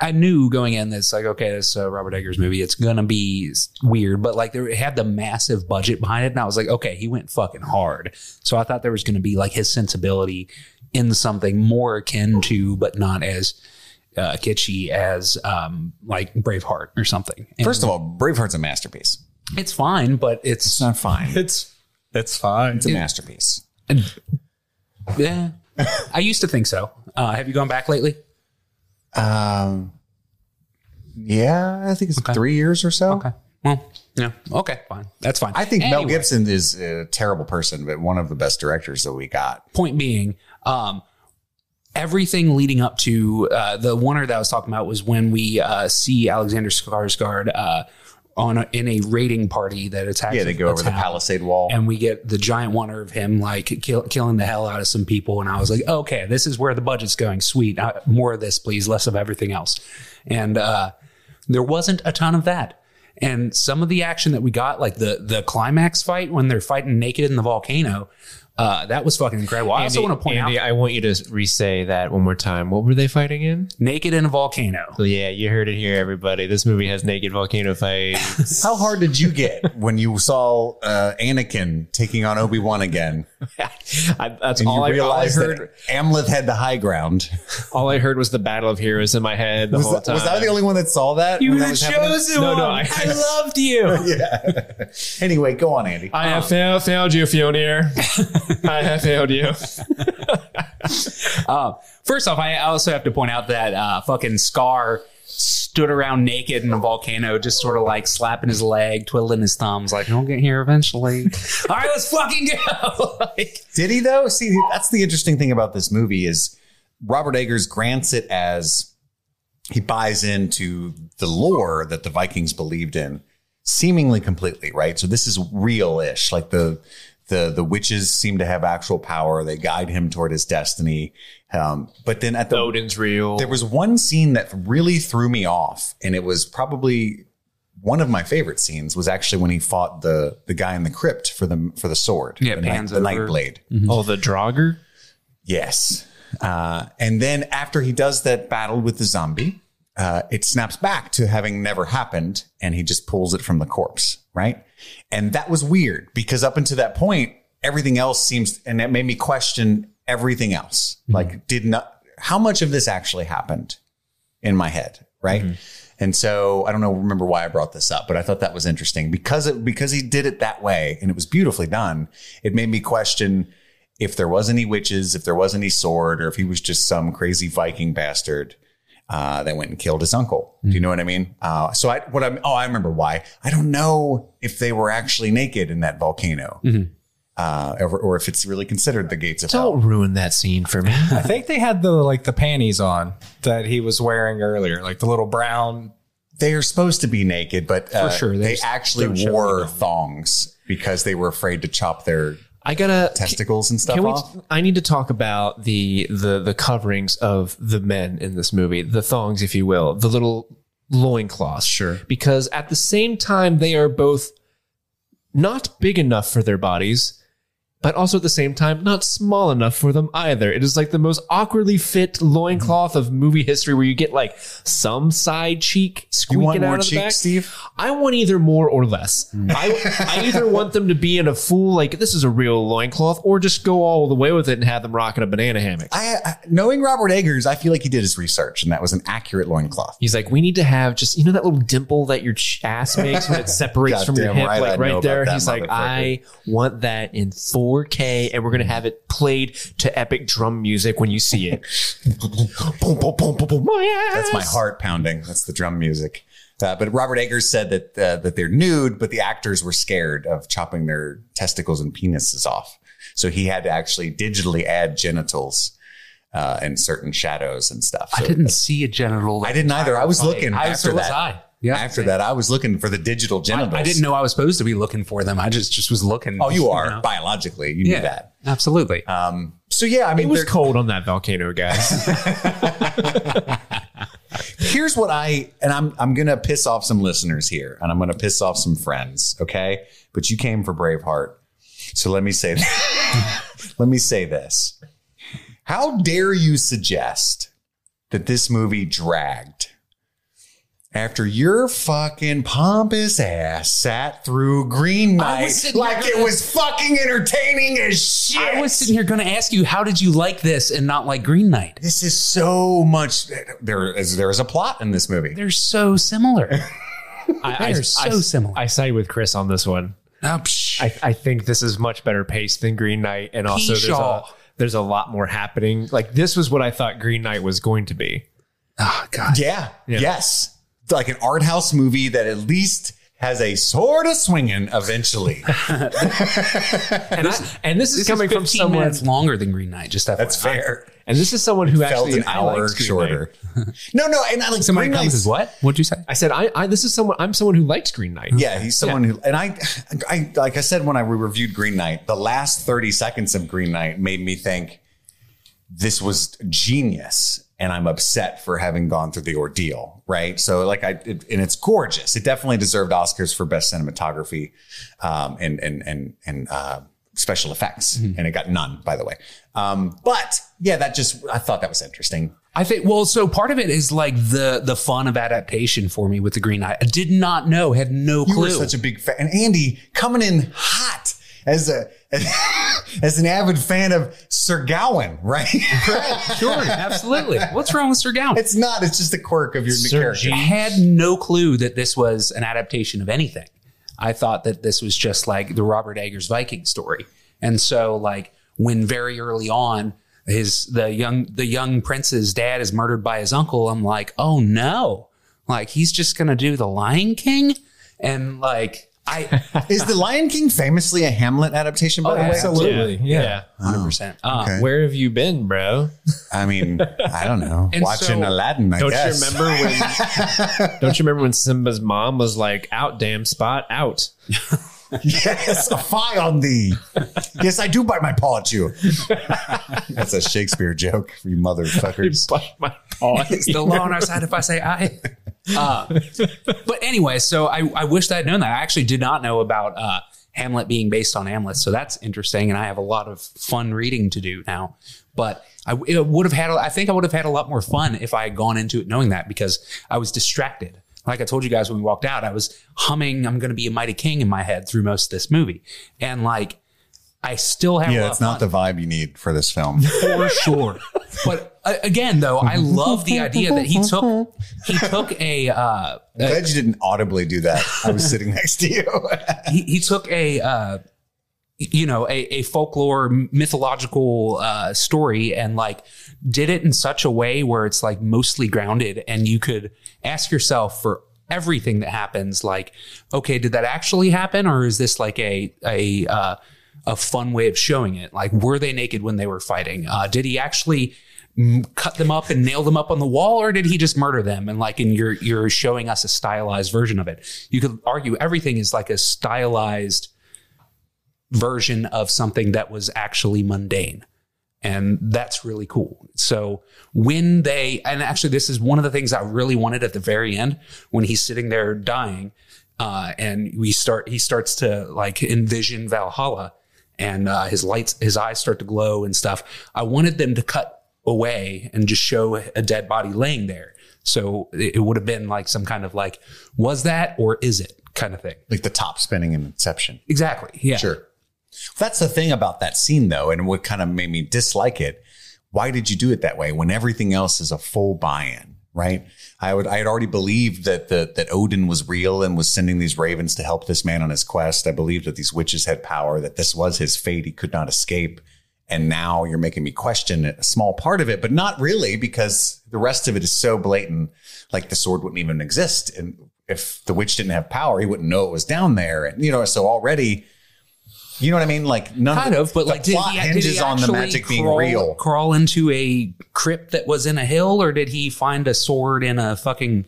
I knew going in this like okay, this uh, Robert Eggers movie, it's going to be weird, but like there it had the massive budget behind it, and I was like, okay, he went fucking hard. So I thought there was going to be like his sensibility in something more akin to, but not as uh, kitschy as um, like Braveheart or something. And First of all, Braveheart's a masterpiece. it's fine, but It's it's not fine. it's it's fine. It's a masterpiece. yeah. I used to think so. Uh, have you gone back lately? Um, yeah, I think it's three years or so. Okay. Well, yeah. Okay, fine. That's fine. I think Mel Gibson is a terrible person, but one of the best directors that we got. Point being, um, everything leading up to uh, the one that I was talking about was when we uh, see Alexander Skarsgård uh, on a, in a raiding party that attacks. Yeah, they go over the. Palisade Wall. and we get the giant wonder of him like kill, killing the hell out of some people. And I was like, okay, this is where the budget's going. Sweet, uh, more of this, please, less of everything else. And uh, there wasn't a ton of that. And some of the action that we got, like the the climax fight when they're fighting naked in the volcano, uh, that was fucking incredible. I also Andy- want to point Andy, out I want you to re-say that one more time. What were they fighting in? naked in a volcano. Yeah, you heard it here, everybody. This movie has naked volcano fights. How hard did you get when you saw uh, Anakin taking on Obi Wan again? I, that's And all you I, all I realized heard. that Amleth had the high ground. All I heard was the Battle of Heroes in my head the Was, whole that, time. was I the only one that saw that? when that was happening? No, no, I, loved you. Yeah. anyway, go on, Andy. I have failed, failed you, Fjolnir. I have failed you. Uh, first off, I also have to point out that uh, fucking Scar stood around naked in a volcano, just sort of like slapping his leg, twiddling his thumbs, like, "He'll get here eventually." All right, let's fucking go. like, Did he though? See, that's the interesting thing about this movie is Robert Eggers grants it as he buys into the lore that the Vikings believed in, seemingly completely, right? So this is real-ish. Like the the the witches seem to have actual power. They guide him toward his destiny. Um, but then at the Odin's real. there was one scene that really threw me off, and it was probably one of my favorite scenes. Was actually when he fought the the guy in the crypt for the for the sword, Yeah, the, night, the night over. blade. oh, the Draugr? Yes. Uh, and then after he does that battle with the zombie, uh, it snaps back to having never happened, and he just pulls it from the corpse, right? And that was weird because up until that point, everything else seems, and it made me question everything else. Mm-hmm. Like, did not, how much of this actually happened in my head? Right. Mm-hmm. And so I don't know, remember why I brought this up, but I thought that was interesting because it, because he did it that way and it was beautifully done. It made me question if there was any witches, if there was any sword, or if he was just some crazy Viking bastard uh, that went and killed his uncle. Do you know what I mean? Uh, so I, what I'm, oh, I remember why. I don't know if they were actually naked in that volcano, uh, or, or if it's really considered the gates of hell. Don't ruin that scene for me. I think they had the like the panties on that he was wearing earlier, like the little brown. They are supposed to be naked, but uh, sure, they they actually wore thongs because they were afraid to chop their I gotta testicles and stuff we? I need to talk about the the the coverings of the men in this movie, the thongs, if you will, the little loincloths. Sure. Because at the same time, they are both not big enough for their bodies, but also at the same time not small enough for them either. It is like the most awkwardly fit loincloth of movie history, where you get like some side cheek You squeaking want out more of the cheeks, back. Steve? I want either more or less. Hmm. I, I either want them to be in a full, like, this is a real loincloth, or just go all the way with it and have them rocking a banana hammock. I, I knowing Robert Eggers, I feel like he did his research and that was an accurate loincloth. He's like, we need to have just, you know, that little dimple that your ass makes when it separates from your hip, right like right there. He's like. I want that in 4K, and we're going to have it played to epic drum music when you see it. boom, boom, boom, boom, boom. My That's my heart pounding. That's the drum music. Uh, but Robert Eggers said that uh, that they're nude, but the actors were scared of chopping their testicles and penises off, so he had to actually digitally add genitals uh, and certain shadows and stuff. I didn't see a genital. I didn't either. I was looking I, after so was that. I. Yeah. After that, I was looking for the digital I, genitals. I didn't know I was supposed to be looking for them. I just just was looking. Oh, you are know? biologically. You Yeah, knew that. absolutely. Um, so yeah, I mean, It was cold on that volcano, guys. here's what I and I'm I'm gonna piss off some listeners here, and I'm gonna piss off some friends. Okay, but you came for Braveheart, so let me say let me say this: How dare you suggest that this movie dragged? After your fucking pompous ass sat through Green Knight like it was fucking entertaining as shit. I was sitting here going to ask you, how did you like this and not like Green Knight? this is so much. There is there is a plot in this movie. They're so similar. I, They're so similar. I side with Chris on this one. Oh. I, I think this is much better paced than Green Knight, and also there's a, there's a lot more happening. Like this was what I thought Green Knight was going to be. oh God. Yeah. Yes. Like an art house movie that at least has a sort of swinging eventually. And, I, and this is This coming is from 15 someone. minutes longer than Green Knight. Just That's FYI. fair. And this is someone who Felt actually an I hour shorter. Knight. no, no, and I like Somebody Green comes Knight's- as what? What'd you say? I said I, I this is someone I'm someone who likes Green Knight. Yeah, he's someone who, and I, I, like I said when I reviewed Green Knight, the last 30 seconds of Green Knight made me think this was genius. And I'm upset for having gone through the ordeal, right? So, like, I it, and it's gorgeous. It definitely deserved Oscars for best cinematography, um, and and and and uh, special effects, and it got none, by the way. Um, but yeah, that just I thought that was interesting. I think well, so part of it is like the the fun of adaptation for me with the Green Knight. I did not know, had no You clue. were such a big fan, and Andy coming in hot as a as an avid fan of Sir Gawain, right? sure, absolutely. What's wrong with Sir Gawain? it's not. It's just a quirk of your Sir character. I had no clue that this was an adaptation of anything. I thought that this was just like the Robert Eggers Viking story. And so like when very early on his the young the young prince's dad is murdered by his uncle, I'm like, "Oh no." Like he's just going to do the Lion King and like I Is the Lion King famously a Hamlet adaptation? By the way, Absolutely. Yeah. 100%. Uh, Okay. Where have you been, bro? I mean, I don't know. Watching so- Aladdin, I Don't guess. you remember when? don't you remember when Simba's mom was like, "Out, damn spot, out." yes, a fie on thee. yes, I do bite my paw at you. That's a Shakespeare joke for you motherfuckers. Bite my paw. It's the law on our side if I say I. Uh, but anyway, so I, I wished I had known that. I actually did not know about uh, Hamlet being based on Amleth. So that's interesting. And I have a lot of fun reading to do now. But I would have had, I think I would have had a lot more fun if I had gone into it knowing that because I was distracted. like I told you guys when we walked out, I was humming "I'm going to be a mighty king" in my head through most of this movie, and like I still have Yeah, of not fun the vibe you need for this film. for sure. But uh, again, though, I love the idea that he took he took a uh, I'm glad you didn't audibly do that. I was sitting next to you. he, he took a uh, you know a, a folklore mythological uh, story and like did it in such a way where it's like mostly grounded and you could ask yourself for everything that happens like okay did that actually happen or is this like a a uh, a fun way of showing it like were they naked when they were fighting uh, did he actually cut them up and nail them up on the wall or did he just murder them and like you're you're showing us a stylized version of it you could argue everything is like a stylized version of something that was actually mundane. And that's really cool. So when they, and actually, this is one of the things I really wanted at the very end when he's sitting there dying, uh, and we start, he starts to like envision Valhalla and uh, his lights, his eyes start to glow and stuff. I wanted them to cut away and just show a dead body laying there. So it, it would have been like some kind of like, was that or is it kind of thing? like the top spinning in Inception. Exactly. Yeah. Sure. That's the thing about that scene, though, and what kind of made me dislike it. Why did you do it that way when everything else is a full buy-in? Right? I would. I had already believed that the that Odin was real and was sending these ravens to help this man on his quest. I believed that these witches had power. That this was his fate. He could not escape. And now you're making me question a small part of it, but not really, because the rest of it is so blatant. Like the sword wouldn't even exist, and if the witch didn't have power, he wouldn't know it was down there. And you know, so already you know what I mean? Like none kind the, of, but the like, did plot he, did hinges he on the magic being real. Crawl into a crypt that was in a hill, or did he find a sword in a fucking,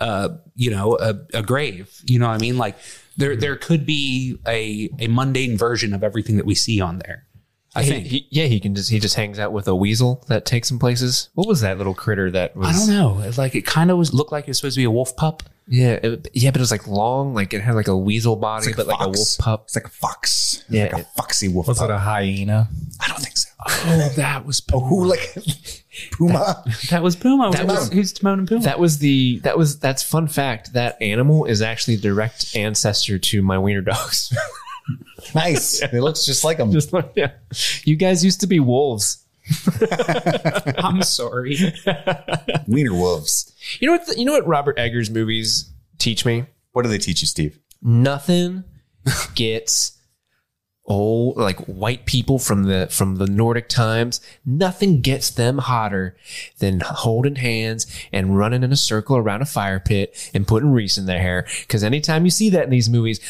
uh, you know, a, a grave? You know what I mean? Like there, there could be a a mundane version of everything that we see on there. I He- think. he- yeah, he can just he just hangs out with a weasel that takes him places. What was that little critter that was? I don't know. It's Like it kind of was looked like it was supposed to be a wolf pup. Yeah, it, yeah, but it was like long, like it had like a weasel body, like but like a wolf pup. It's like a fox. Yeah, like a foxy wolf. Was pup. it a hyena? I don't think so. Oh, that was Oh, who like Puma? that was Puma. That Who's- was- who's Timon and Puma? That was the that was that's fun fact. That animal is actually a direct ancestor to my wiener dogs. nice. It looks just like them. just like yeah, you guys used to be wolves. I'm sorry. Wiener wolves. You know what? The, you know what Robert Eggers movies teach me? What do they teach you, Steve? Nothing gets old like white people from the from the Nordic times. Nothing gets them hotter than holding hands and running in a circle around a fire pit and putting Reese in their hair. Because anytime you see that in these movies.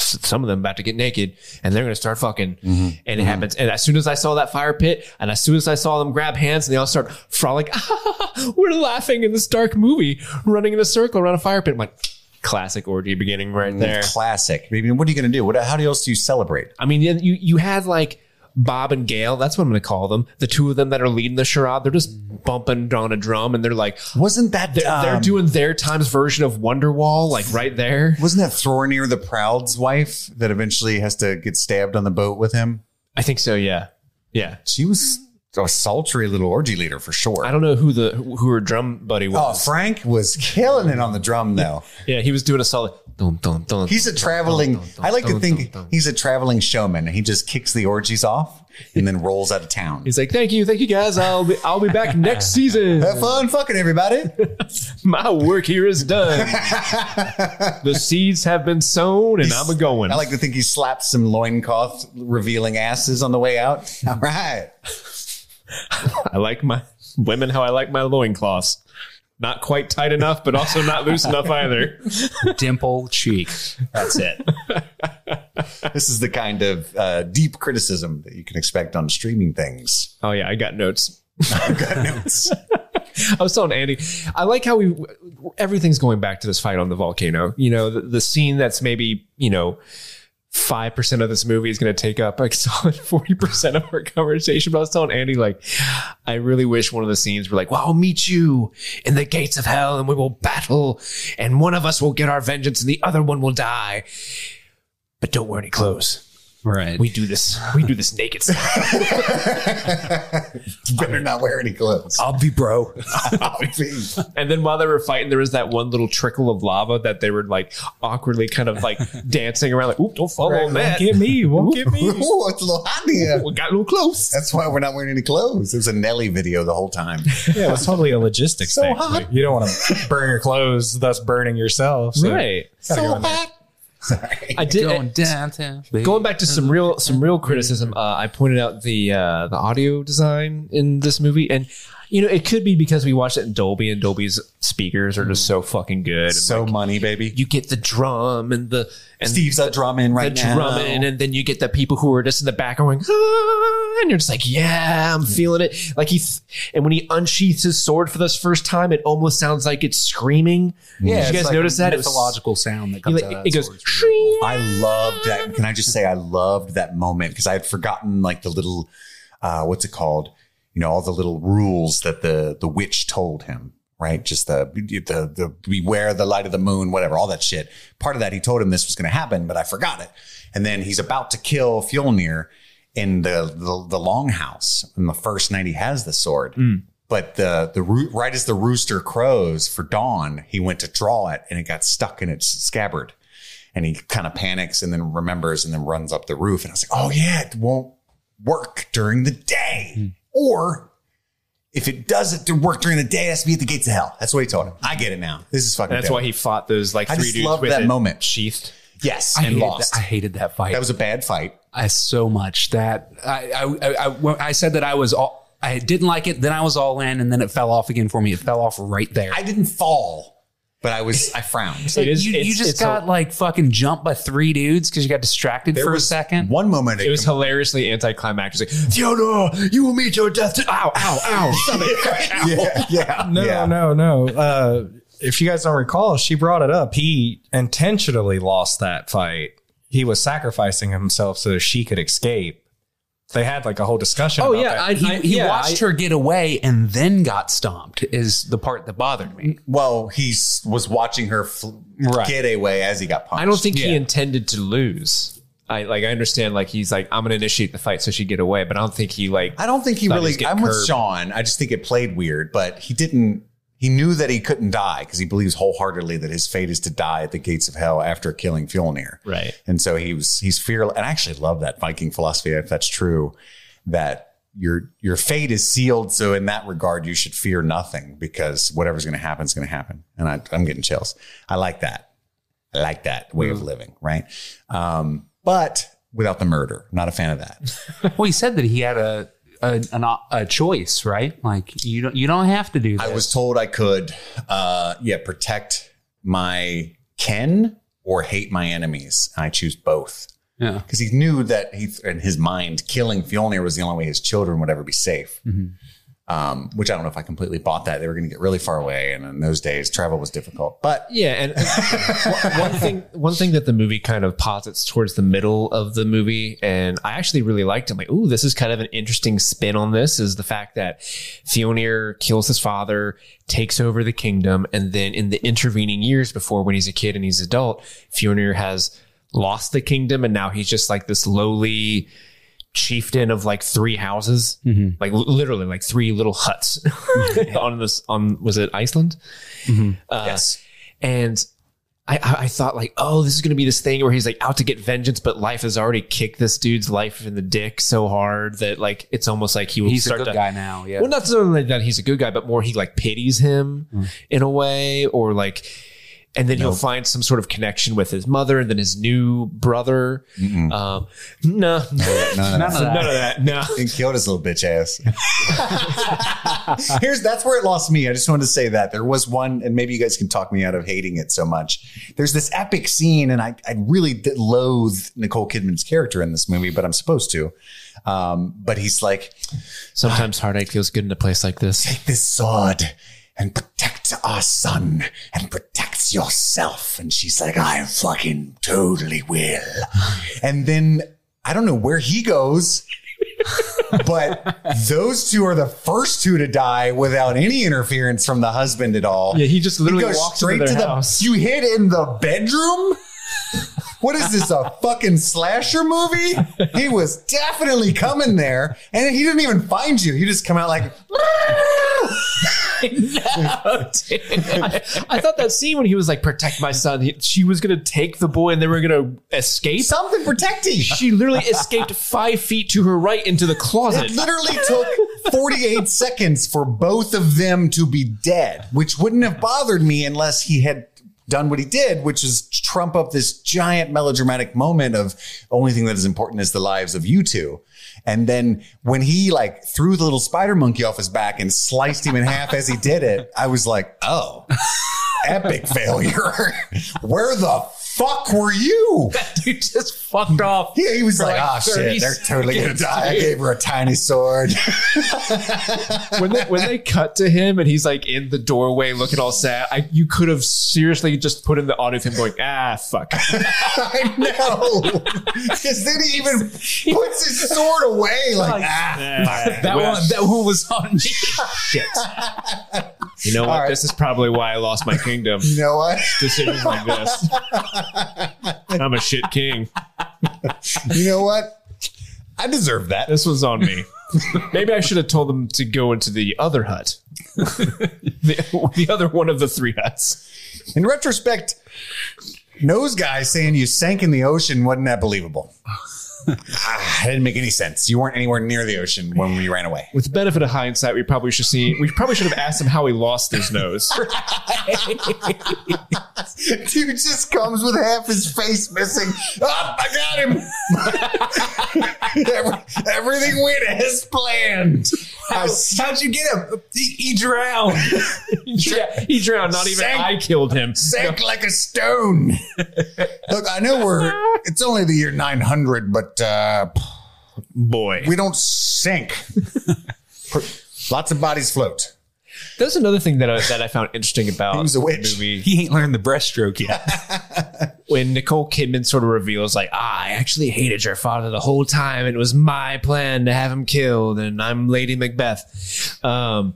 Some of them about to get naked and they're going to start fucking. Mm-hmm. And it mm-hmm. happens. And as soon as I saw that fire pit and as soon as I saw them grab hands and they all start frolic, we're laughing in this dark movie, running in a circle around a fire pit. I'm like, classic orgy beginning right mm, there. Classic. I mean, what are you going to do? What? How else do you celebrate? I mean, you you had like Bob and Gail. That's what I'm going to call them. The two of them that are leading the charade. They're just bumping on a drum, and they're like Wasn't that they're, they're um, doing their times version of Wonderwall, like right there. Wasn't that Thornir the Proud's wife that eventually has to get stabbed on the boat with him? I think so. Yeah, yeah. She was a sultry little orgy leader for sure. I don't know who the who her drum buddy oh, was. Oh. Frank was killing it on the drum though. yeah, he was doing a solid. He's a traveling. I like to think he's a traveling showman. He just kicks the orgies off and then rolls out of town. He's like, thank you, thank you guys. I'll be I'll be back next season. Have fun, fucking everybody. My work here is done. the seeds have been sown, and I'm a going. I like to think he slapped some loincloth revealing asses on the way out. All right. I like my women how I like my loincloths. Not quite tight enough, but also not loose enough either. Dimple cheek. That's it. This is the kind of uh, deep criticism that you can expect on streaming things. Oh yeah, I got notes. I've got notes. I was telling Andy, I like how we everything's going back to this fight on the volcano. You know, the, the scene that's maybe you know five percent of this movie is going to take up like solid forty percent of our conversation. But I was telling Andy, like, I really wish one of the scenes were like, "Well, I'll meet you in the gates of hell, and we will battle, and one of us will get our vengeance, and the other one will die." But don't wear any clothes. Right. We do this. We do this naked stuff. Better not wear any clothes. I'll be bro. I'll be. And then while they were fighting, there was that one little trickle of lava that they were like awkwardly kind of like dancing around, like, "Oop, don't fall on Won't that." get me. Won't get me. Ooh, it's a little hot in here. We got a little close. That's why we're not wearing any clothes. It was a Nelly video the whole time. Yeah, it was totally a logistics So thing. hot. Like, you don't want to burn your clothes, thus burning yourself. So Right. gotta go there. Sorry. I did. Going downtown. baby. Going back to some real some real criticism, uh, I pointed out the uh, the audio design in this movie, and you know it could be because we watched it in Dolby, and Dolby's speakers are just so fucking good. So like, money, baby. you get the drum and the and Steve's a drumming right the now. drumming, and then you get the people who are just in the back going, ah, and you're just like, yeah, I'm feeling it. Like he, and when he unsheaths his sword for this first time, it almost sounds like it's screaming. Yeah, Did you guys like notice that? It's a logical sound that comes like, out. it goes, "Shring." I loved that. Can I just say I loved that moment because I had forgotten like the little, uh, what's it called? You know, all the little rules that the the witch told him. Right, just the the the beware the light of the moon, whatever, all that shit. Part of that, he told him this was going to happen, but I forgot it. And then he's about to kill Fjolnir in the the, the longhouse in the first night he has the sword. Mm. But the the right as the rooster crows for dawn, he went to draw it and it got stuck in its scabbard and he kind of panics and then remembers and then runs up the roof. And I was like, oh yeah, it won't work during the day. Mm. Or if it doesn't work during the day, it has to be at the gates of hell. That's what he told him. I get it now. This is fucking. That's dope. why he fought those like I three just dudes love with that it moment. sheathed. yes I and hated lost. That, I hated that fight. that was a bad fight. I so much that I I, I, I, I said that I was all I didn't like it. Then I was all in, and then it fell off again for me. It fell off right there. I didn't fall, but I was. I frowned. It is- you, you just got a- like fucking jumped by three dudes because you got distracted There for was a second. One moment It was hilariously anticlimactic. It's like, Theodore, you will meet your death. To- ow, ow, ow. Stomach. Ow. yeah, yeah, No, yeah. no, no. Uh, if you guys don't recall, she brought it up. He intentionally lost that fight. He was sacrificing himself so she could escape. They had like a whole discussion. Oh about yeah, that. I, he I, he yeah, watched I- her get away and then got stomped. Is the part that bothered me. Well, he was watching her fl- Right. get away as he got punched. I don't think he intended to lose. I like. I understand. Like he's like, I'm going to initiate the fight so she get away, but I don't think he like. I don't think he really. I'm with. Sean. I just think it played weird, but he didn't. He knew that he couldn't die because he believes wholeheartedly that his fate is to die at the gates of hell after killing Fjolnir. Right. And so he was. He's fearless. And I actually love that Viking philosophy. If that's true, that your your fate is sealed. So in that regard, you should fear nothing because whatever's going to happen is going to happen. And I, I'm getting chills. I like that. I like that way of living. Right. Um, but without the murder, not a fan of that. Well, he said that he had a a, an, a choice, right? Like you don't you don't have to do. This. I was told I could, uh, yeah, protect my kin or hate my enemies. And I choose both yeah. because he knew that he, in his mind, killing Fjolnir was the only way his children would ever be safe. Um, which I don't know if I completely bought that. They were going to get really far away, and in those days, travel was difficult. But Yeah, and one- thing one thing that the movie kind of posits towards the middle of the movie, and I actually really liked. I'm like, ooh, this is kind of an interesting spin on this. Is the fact that Fjolnir kills his father, takes over the kingdom, and then in the intervening years before, when he's a kid and he's adult, Fjolnir has lost the kingdom, and now he's just like this lowly chieftain of like three houses, mm-hmm. like li- literally like three little huts mm-hmm. on this on was it Iceland? Mm-hmm. Uh, yes, and I, I, I thought like, oh, this is going to be this thing where he's like out to get vengeance, but life has already kicked this dude's life in the dick so hard that like it's almost like he will He's a good to. guy now. Yeah. Well, not necessarily that he's a good guy, but more he like pities him mm. in a way, or like, and then he'll find some sort of connection with his mother and then his new brother. Um, no, no, none of that. None of that. none of that. No. and killed his little bitch ass. Here's that's where it lost me. I just wanted to say that there was one, and maybe you guys can talk me out of hating it so much. There's this epic scene, and I I really did loathe Nicole Kidman's character in this movie, but I'm supposed to. Um, but he's like, Sometimes heartache feels good in a place like this. take this sword and protect our son and protect yourself. And she's like, I fucking totally will. And then I don't know where he goes. but those two are the first two to die without any interference from the husband at all. Yeah, he just literally He goes walks straight to their the house. you hid in the bedroom. What is this, a fucking slasher movie? He was definitely coming there, and he didn't even find you. He just come out like, I, I thought that scene when he was like, "Protect my son," he, she was gonna take the boy and they were gonna escape. something protecting. She literally escaped five feet to her right into the closet. It literally took 48 seconds for both of them to be dead, which wouldn't have bothered me unless he had done what he did, which is trump up this giant melodramatic moment of only thing that is important is the lives of you two. And then when he like threw the little spider monkey off his back and sliced him in half as he did it, I was like, oh, epic failure. Where the fuck were you? Dude just fucked off. Yeah, he was like, like oh 30 shit, they're totally gonna die. I gave her a tiny sword. when they when they cut to him and he's like in the doorway looking all sad, I, you could have seriously just put in the audio of him going, "Ah, fuck." I know. Because then he even puts his sword away. Like, ah, That one, that one was on me. Shit. You know what? All right. This is probably why I lost my kingdom. you know what? Decisions like this. I'm a shit king. You know what? I deserve that. This was on me. Maybe I should have told them to go into the other hut, the, the other one of the three huts. In retrospect, nose guy saying you sank in the ocean wasn't that believable. Ah, it didn't make any sense. You weren't anywhere near the ocean when we ran away. With the benefit of hindsight, we probably should see. We probably should have asked him how he lost his nose. Dude just comes with half his face missing. Oh, I got him. Every- everything went as planned. I How'd you get him? He, he drowned. yeah, he drowned. Not even Sank. I killed him. sank like a stone. Look, I know we're, it's only the year 900, but uh, Boy, we don't sink. Lots of bodies float. That's another thing that I, that I found interesting about He was a the movie. He ain't learned the breaststroke yet. when Nicole Kidman sort of reveals, like, ah, I actually hated your father the whole time, and it was my plan to have him killed, and I'm Lady Macbeth. Um,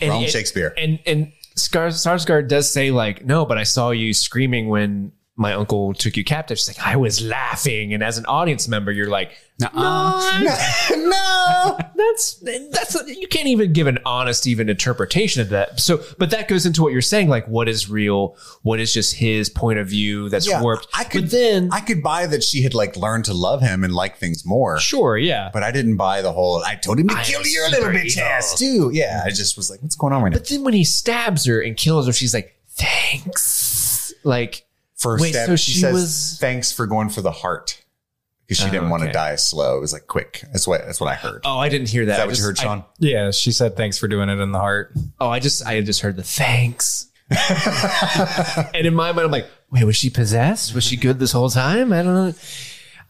and Wrong Shakespeare. And and Skars- Skarsgård does say, like, no, but I saw you screaming when my uncle took you captive. She's like, I was laughing, and as an audience member, you're like, Nuh-uh. no. that's that's you can't even give an honest even interpretation of that. So, but that goes into what you're saying, like what is real, what is just his point of view that's Yeah, warped. I could but then, I could buy that she had like learned to love him and like things more. sure, yeah. But I didn't buy the whole I told him to I kill your little bitch ass too. Yeah. I just was like, what's going on right now? But then when he stabs her and kills her, she's like, "Thanks." Like, First wait, step, so she, she says was- thanks for going for the heart. Because she Oh, didn't want to die slow. It was like quick. That's what that's what I heard. oh, I didn't hear that. Is that I what just- you heard, I- Sean? Yeah, she said thanks for doing it in the heart. oh, I just, I just heard the thanks. and in my mind, I'm like, wait, was she possessed? Was she good this whole time? I don't know.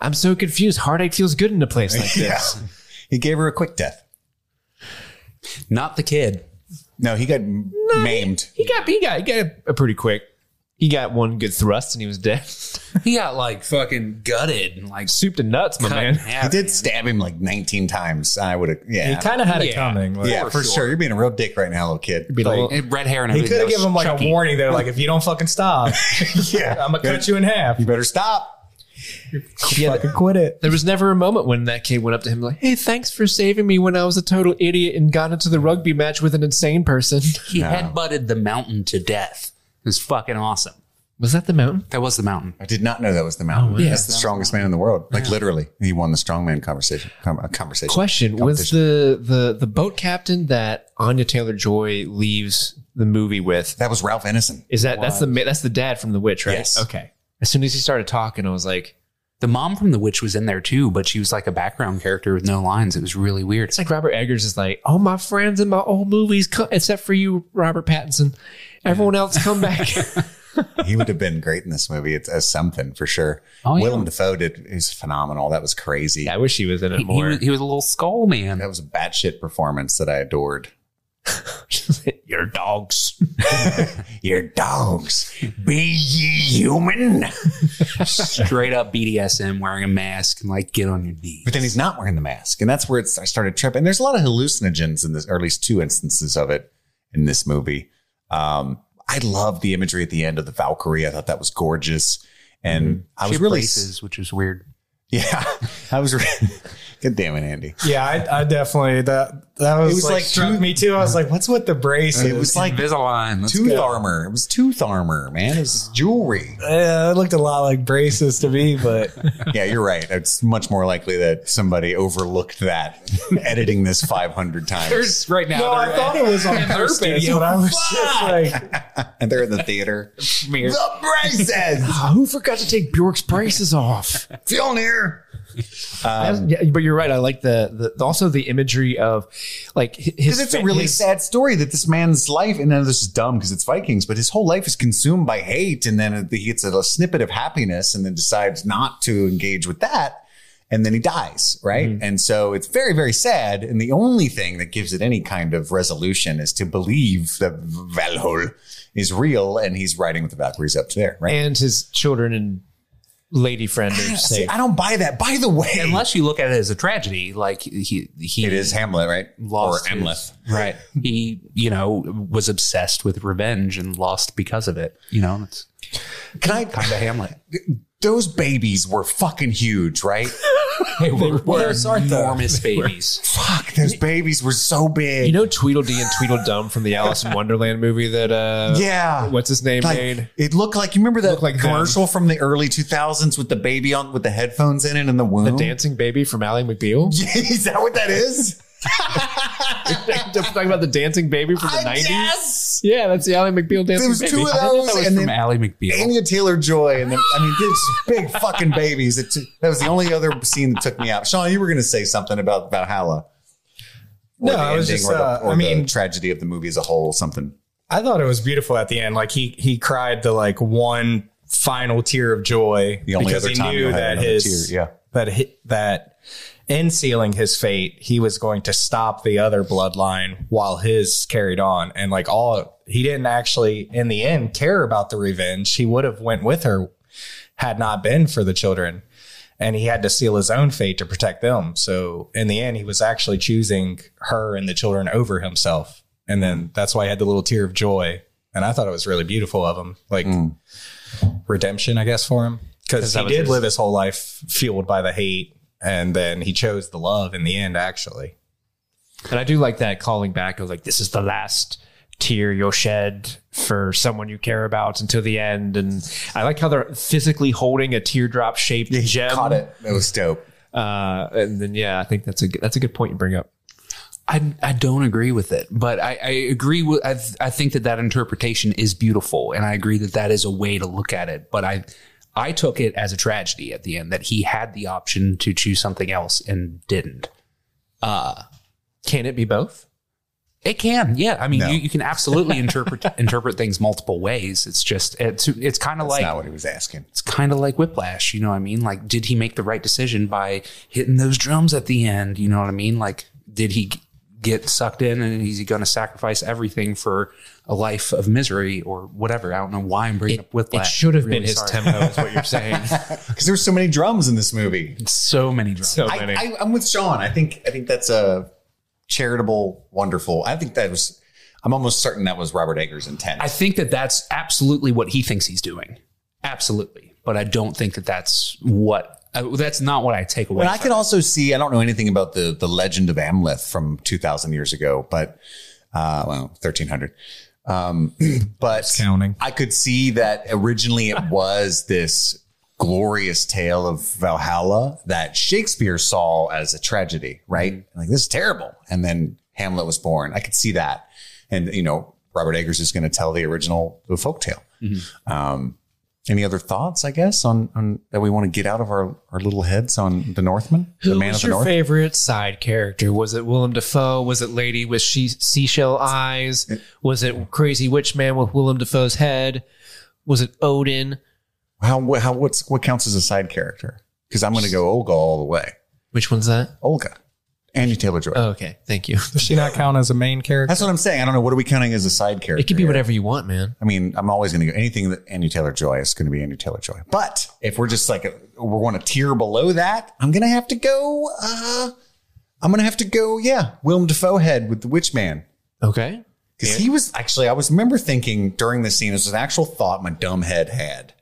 I'm so confused. Heartache feels good in a place like yeah. this. He gave her a quick death. Not the kid. No, he got maimed. He got, he got, he got a pretty quick. He got one good thrust and he was dead. He got like fucking gutted and like Soup to nuts, my cut in man. half. He did stab him like 19 times. I would have, yeah. He kind of had it Yeah. coming. Like, yeah, for sure. You're being a real dick right now, little kid. Be like, Like, red hair and He everything. could have That given him like chunky. a warning there, like if you don't fucking stop, yeah. I'm gonna cut you in half. You better stop. yeah, Fucking quit it. There was never a moment when that kid went up to him like, "Hey, thanks for saving me when I was a total idiot and got into the rugby match with an insane person." He headbutted the mountain to death. It was fucking awesome. Was that the mountain? That was the mountain. I did not know that was the mountain. yeah. That's the strongest man in the world. Like literally, he won the strongman conversation. Com- uh, conversation. Question: Was the the the boat captain that Anya Taylor Joy leaves the movie with? that was Ralph Ineson. Is that that's the that's the dad from The Witch, right? Yes. Okay. As soon as he started talking, I was like, The mom from The Witch was in there too, but she was like a background character with no lines. It was really weird. it's like Robert Eggers is like, "All my friends in my old movies, except for you, Robert Pattinson. Everyone else come back." he would have been great in this movie. It's as something for sure. Oh, yeah. Willem Dafoe did is phenomenal. That was crazy. I wish he was in it He, he more. was, he was a little skull man. That was a batshit performance that I adored. Your dogs. Your dogs, be ye human. Straight up BDSM wearing a mask and like get on your knees. But then he's not wearing the mask, and that's where it's, I started tripping. There's a lot of hallucinogens in this, or at least two instances of it in this movie. Um, I love the imagery at the end of the Valkyrie. I thought that was gorgeous. And I She was really, braces, which is weird. yeah, I was. Re- God damn it, Andy. Yeah, I, I definitely that that was, It was like, like struck two- me too. I was like, "What's with the braces?" It was like Invisalign. Let's tooth go. armor. It was tooth armor, man. It was jewelry. Yeah, it looked a lot like braces to me, but yeah, you're right. It's much more likely that somebody overlooked that editing this 500 times. There's right now. no, I thought it was on in their purpose. studio. But I was just like, and they're in the theater. the braces. who forgot to take Bjork's braces off? Fjolnir. Um, yeah, but you're right. I like the, the also the imagery of like his. It's a really his- sad story that this man's life, and then this is dumb because it's Vikings, but his whole life is consumed by hate, and then he gets a, snippet of happiness, and then decides not to engage with that, and then he dies, right? And so it's very, very sad. And the only thing that gives it any kind of resolution is to believe that Valhall is real, and he's riding with the Valkyries up there, right? and his children and lady friend are See, safe. I don't buy that. By the way, Unless you look at it as a tragedy, like he he it is Hamlet, right? lost or his- Amleth. right? He you know was obsessed with revenge and lost because of it. You know, it's Can I? kind of Hamlet. Those babies were fucking huge, right? They were, Those aren't the- enormous babies. Fuck, those babies were so big. You know Tweedledee and Tweedledum from the Alice in Wonderland movie that uh yeah. what's his name Like, made? it looked like you remember that Looked like them. commercial from the early 2000s with the baby on with the headphones in it in the womb. The dancing baby from Ally McBeal. is that what that is? Talking about the dancing baby from the nineties. Yeah, that's the Ally McBeal dancing There was baby. two of I thought that those, was and from then Ally McBeal. Anya Taylor Joy, and then I mean, these big fucking babies. It, that was the only other scene that took me out. Sean, you were going to say something about Valhalla. Or No, the I was ending just, or the, uh, I mean- the tragedy of the movie as a whole. Something. I thought it was beautiful at the end. Like he he cried the like one final tear of joy The only because other he time knew you had that his tear, yeah. that hit, that in sealing his fate, he was going to stop the other bloodline while his carried on, and like all he didn't actually in the end care about the revenge. He would have went with her had not been for the children. And he had to seal his own fate to protect them. So in the end, he was actually choosing her and the children over himself. And then that's why I had the little tear of joy. And I thought it was really beautiful of him, like redemption, I guess, for him. Because he did his- live his whole life fueled by the hate. And then he chose the love in the end, actually. And I do like that calling back of like, this is the last tear you'll shed for someone you care about until the end. And I like how they're physically holding a teardrop shaped gem. Caught it. That was dope. Uh, and then, yeah, I think that's a, good- that's a good point you bring up. I, I don't agree with it, but I, I agree with, I, th- I think that that interpretation is beautiful. And I agree that that is a way to look at it. But I, I took it as a tragedy at the end that he had the option to choose something else and didn't. Uh, can it be both? It can, yeah. I mean, No. you, you can absolutely interpret interpret things multiple ways. It's just it's it's kind of like not what he was asking. it's kind of like Whiplash. You know what I mean? Like, did he make the right decision by hitting those drums at the end? You know what I mean? Like, did he g- get sucked in and is he going to sacrifice everything for a life of misery or whatever? I don't know why I'm bringing up with It should have Really been his sorry. tempo, is what you're saying. Because there's so many drums in this movie. So many drums. So I, many. I, I'm with Sean. I think I think that's a charitable, wonderful. I think that was. I'm almost certain that was Robert Eggers' intent. I think that that's absolutely what he thinks he's doing. Absolutely. But I don't think that that's what, uh, that's not what I take away. But I can it. also see. I don't know anything about the the legend of Amleth from 2,000 years ago, but uh, well, 1,300. Um, but counting. I could see that originally it was this glorious tale of Valhalla that Shakespeare saw as a tragedy, right? Like this is terrible, and then Hamlet was born. I could see that, and you know, Robert Eggers is going to tell the original the folktale. Um, any other thoughts? I guess on on that we want to get out of our our little heads on the Northman, the Who man was of the your North. favorite side character? Was it Willem Dafoe? Was it Lady with she- seashell eyes? Was it Crazy Witch Man with Willem Dafoe's head? Was it Odin? How how what's what counts as a side character? Because I'm going to go Olga all the way. Which one's that? Olga, Anya Taylor Joy. Oh, okay, thank you. Does she not count as a main character? That's what I'm saying. I don't know. What are we counting as a side character? It could be here? whatever you want, man. I mean, I'm always going to go anything that Anya Taylor Joy is going to be Anya Taylor Joy. But if we're just like a, we're going to tier below that, I'm going to have to go. Uh, I'm going to have to go. Yeah, Willem Dafoe head with the Witch Man Okay. because he was actually. I was remember thinking during the scene. This was an actual thought my dumb head had.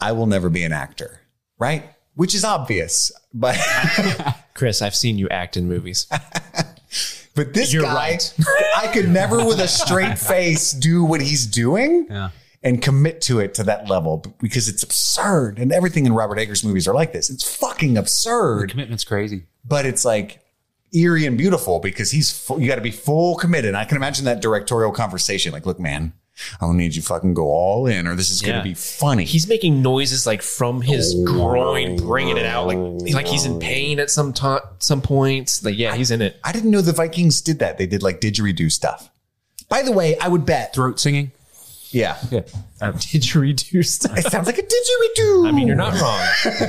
I will never be an actor, right? Which is obvious, but Chris, I've seen you act in movies. but this You're guy, right. I could never with a straight face do what he's doing. Yeah. And commit to it to that level because it's absurd. And everything in Robert Eggers movies are like this. It's fucking absurd. Commitment's crazy. but it's like eerie and beautiful because he's full, you got to be full committed. I can imagine that directorial conversation. Like, look, man, I don't need you fucking go all in, or this is gonna be funny. He's making noises like from his oh. groin, bringing it out, like like he's in oh. pain at some time, some points. Like, yeah, he's in it. I didn't know the Vikings did that. They did like didgeridoo stuff. By the way, I would bet. Throat singing. Yeah, uh, Didgeridoo stuff. it sounds like a didgeridoo. I mean, you're not wrong.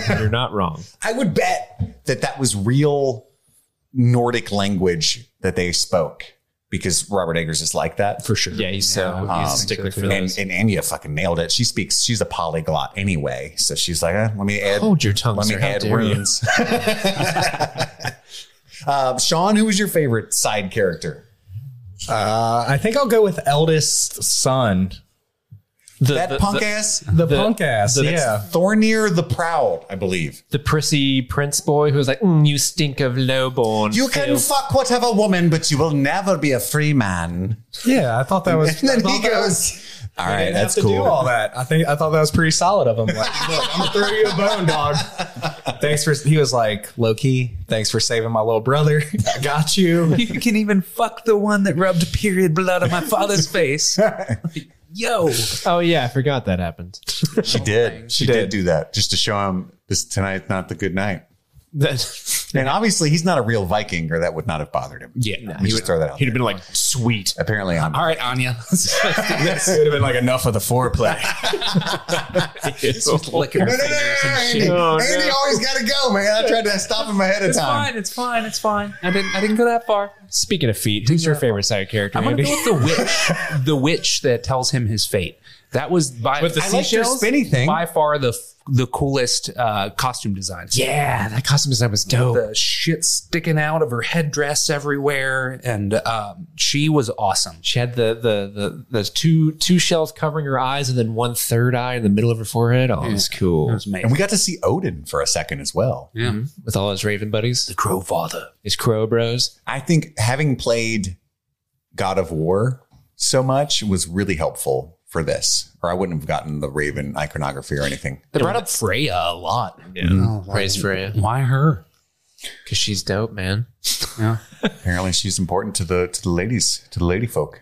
You're not wrong. I would bet that that was real Nordic language that they spoke because Robert Eggers is like that. For sure. Yeah, he's so he's a stickler for And, those. and Anya fucking nailed it. She speaks. She's a polyglot anyway, so she's like, eh, let me add. Hold your tongue, Let me sir. How add dare you. words. uh, Sean, who was your favorite side character? Uh, I think I'll go with eldest son, The, That the, punk the, ass, the, punk ass. the- yeah, Thórir the Proud, I believe. the prissy prince boy who was like, mm, "You stink of lowborn." You can filth." fuck whatever woman, but you will never be a free man. yeah. I thought that was. And then he goes, was- "All I right, didn't that's have to cool." do all that. I think I thought that was pretty solid of him. Like, look, I'm gonna throw you a bone, dog. Thanks for. He was like low key. Thanks for saving my little brother. I got you. You can even fuck the one that rubbed period blood on my father's face. Yo. Oh yeah, I forgot that happened. She oh did. She did do that just to show him this tonight's not the good night. That- And obviously, he's not a real Viking, or that would not have bothered him. Yeah. Let me just throw that out. He'd there. have been like, "Sweet." Apparently, I'm. All right, Anya. This would have been like enough of the foreplay. Licking her No, no, no, no, oh, no. Andy, Oh, Andy always got to go, man. I tried to stop him ahead of It's time. fine. It's fine. It's fine. I didn't. I didn't go that far. Speaking of feet, who's your favorite side character? I'm gonna Andy? go with the witch. the witch that tells him his fate. That was by With the I I liked your spinny thing. by far the the coolest uh, costume design. yeah, that costume design was dope. the shit sticking out of her headdress everywhere, and um, she was awesome. She had the the the the two two shells covering her eyes, and then one third eye in the middle of her forehead. Oh, it was cool. It was amazing. And we got to see Odin for a second as well. yeah. With all his Raven buddies, The Crow Father. his Crow Bros. I think having played God of War so much was really helpful for this, or I wouldn't have gotten the Raven iconography or anything. They brought up Freya a lot. Yeah, oh, praise Freya Why her? because she's dope, man. Yeah. Apparently, she's important to the to the ladies, to the lady folk.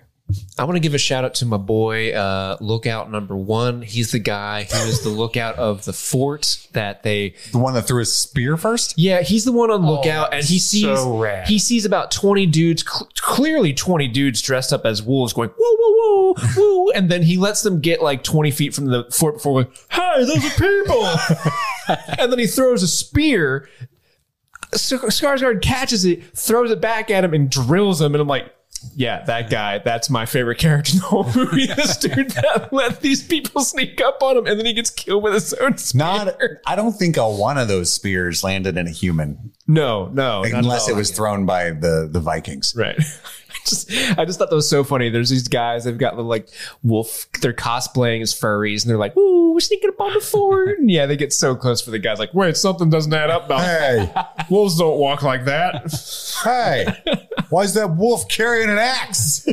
I want to give a shout out to my boy, uh, Lookout Number One. He's the guy who is the lookout of the fort that they The one that threw his spear first. Yeah, he's the one on lookout, and he sees so rad. he sees about twenty dudes, cl- clearly twenty dudes dressed up as wolves, going woo woo woo woo, and then he lets them get like twenty feet from the fort before going, "Hey, those are people!" and then he throws a spear. Scar- Skarsgård catches it, throws it back at him, and drills him. And I'm like, yeah, that guy. That's my favorite character in the whole movie. this dude that let these people sneak up on him, and then he gets killed with his own spear. Not, I don't think a one of those spears landed in a human, no, no, unless it was thrown by the the Vikings. Right. I just, I just thought that was so funny. There's these guys, they've got little like wolf, they're cosplaying as furries, and they're like, "Ooh, we're sneaking up on the fort." And yeah, they get so close for the guys, like, "Wait, something doesn't add up." About Hey, wolves don't walk like that. hey, why is that wolf carrying an axe?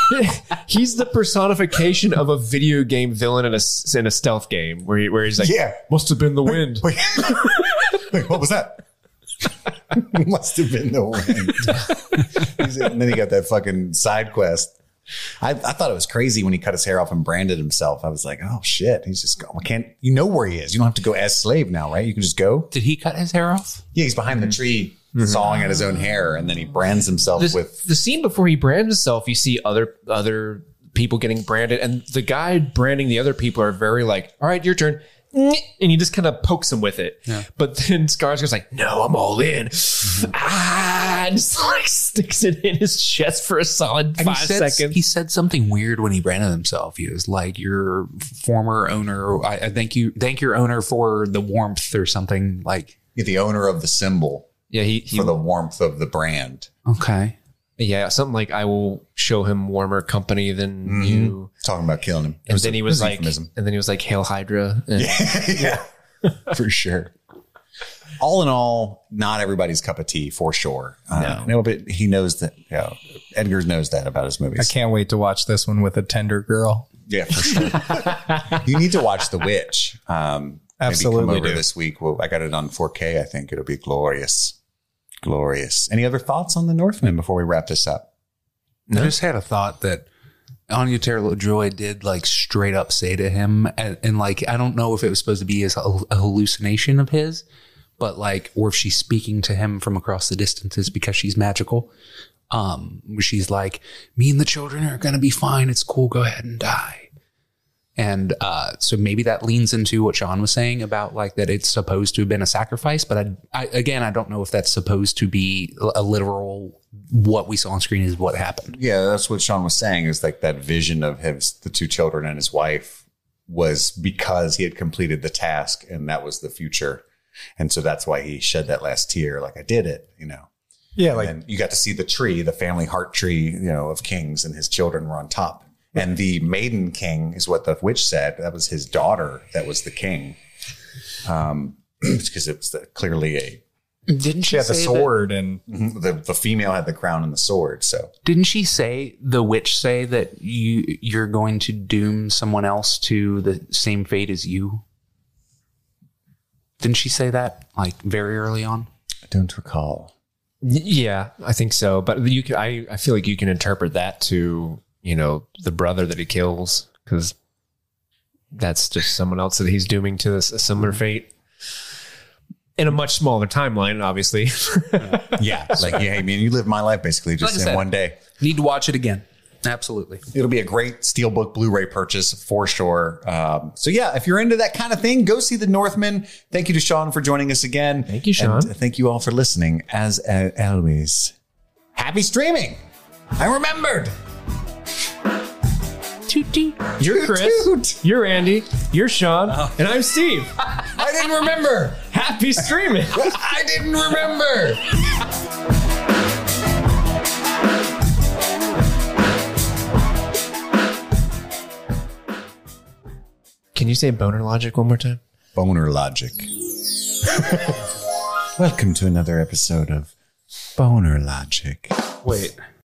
He's the personification of a video game villain in a in a stealth game, where he, where he's like, Yeah. must have been the wind." Wait, what was that? Must have been the wind. He's- and then he got that fucking side quest. I, I thought it was crazy when he cut his hair off and branded himself. I was like, oh shit, he's just going. Can't you know where he is? You don't have to go as slave now, right? You can just go. Did he cut his hair off? Yeah, he's behind the mm-hmm. tree, mm-hmm. sawing at his own hair, and then he brands himself This- with. the scene before he brands himself, you see other other people getting branded, and the guy branding the other people are very like, "All right, your turn," and he just kind of pokes him with it. But then Scars Skarsgård's like, "No, I'm all in," ah, and just like sticks it in his chest for a solid And five he said, seconds. He said something weird when he branded himself. He was like, "Your former owner, I, I thank you, thank your owner for the warmth or something." Like, the owner of the symbol yeah, he, he for the warmth of the brand. okay, Yeah, something like I will show him warmer company than you. Talking about killing him. It And then a- he it was like, euphemism. and then he was like, "Hail Hydra." And yeah, for sure. All in all, not everybody's cup of tea for sure. Uh, no. but he knows that. You know, Eggers knows that about his movies. I can't wait to watch this one with a tender girl. Yeah, for sure. you need to watch The Witch. Um, maybe Absolutely come over do. this week. Well, I got it on 4K. I think it'll be glorious, glorious. Any other thoughts on the Northman before we wrap this up? No. I just had a thought that Anya Taylor Joy did like straight up say to him, and, and like I don't know if it was supposed to be as a, hallucination of his, but like, or if she's speaking to him from across the distances because she's magical. Um, she's like, "Me and the children are gonna be fine. It's cool. Go ahead and die." And uh, so maybe that leans into what Sean was saying about like that it's supposed to have been a sacrifice, but I, I again I don't know if that's supposed to be a literal what we saw on screen is what happened. Yeah, that's what Sean was saying. Is like that vision of his the two children and his wife was because he had completed the task and that was the future, and so that's why he shed that last tear. Like I did it, you know. Yeah, like you got to see the tree, the family heart tree, you know, of kings, and his children were on top. And the maiden king is what the witch said. That was his daughter. That was the king. Um, because it was the, clearly a Didn't she had the say that- sword and the the female had the crown and the sword. So didn't she say the witch say that you you're going to doom someone else to the same fate as you? Didn't she say that like very early on? I don't recall. Yeah, I think so. But you can, I, I feel like you can interpret that to you know the brother that he kills because that's just someone else that he's dooming to this, a similar fate. In a much smaller timeline, obviously. Yeah, like yeah, hey man, you live my life basically just Like in said. one day. Need to watch it again. Absolutely. It'll be a great Steelbook Blu-ray purchase for sure. Um, so yeah, if you're into that kind of thing, go see The Northman. Thank you to Sean for joining us again. Thank you, Sean. And thank you all for listening. As uh, always, happy streaming. I remembered. Toot toot. You're Chris. Toot. You're Andy. You're Sean. Oh. And I'm Steve. I didn't remember. Happy streaming. I didn't remember. Can you say boner logic one more time? Boner Logic. Welcome to another episode of Boner Logic. Wait.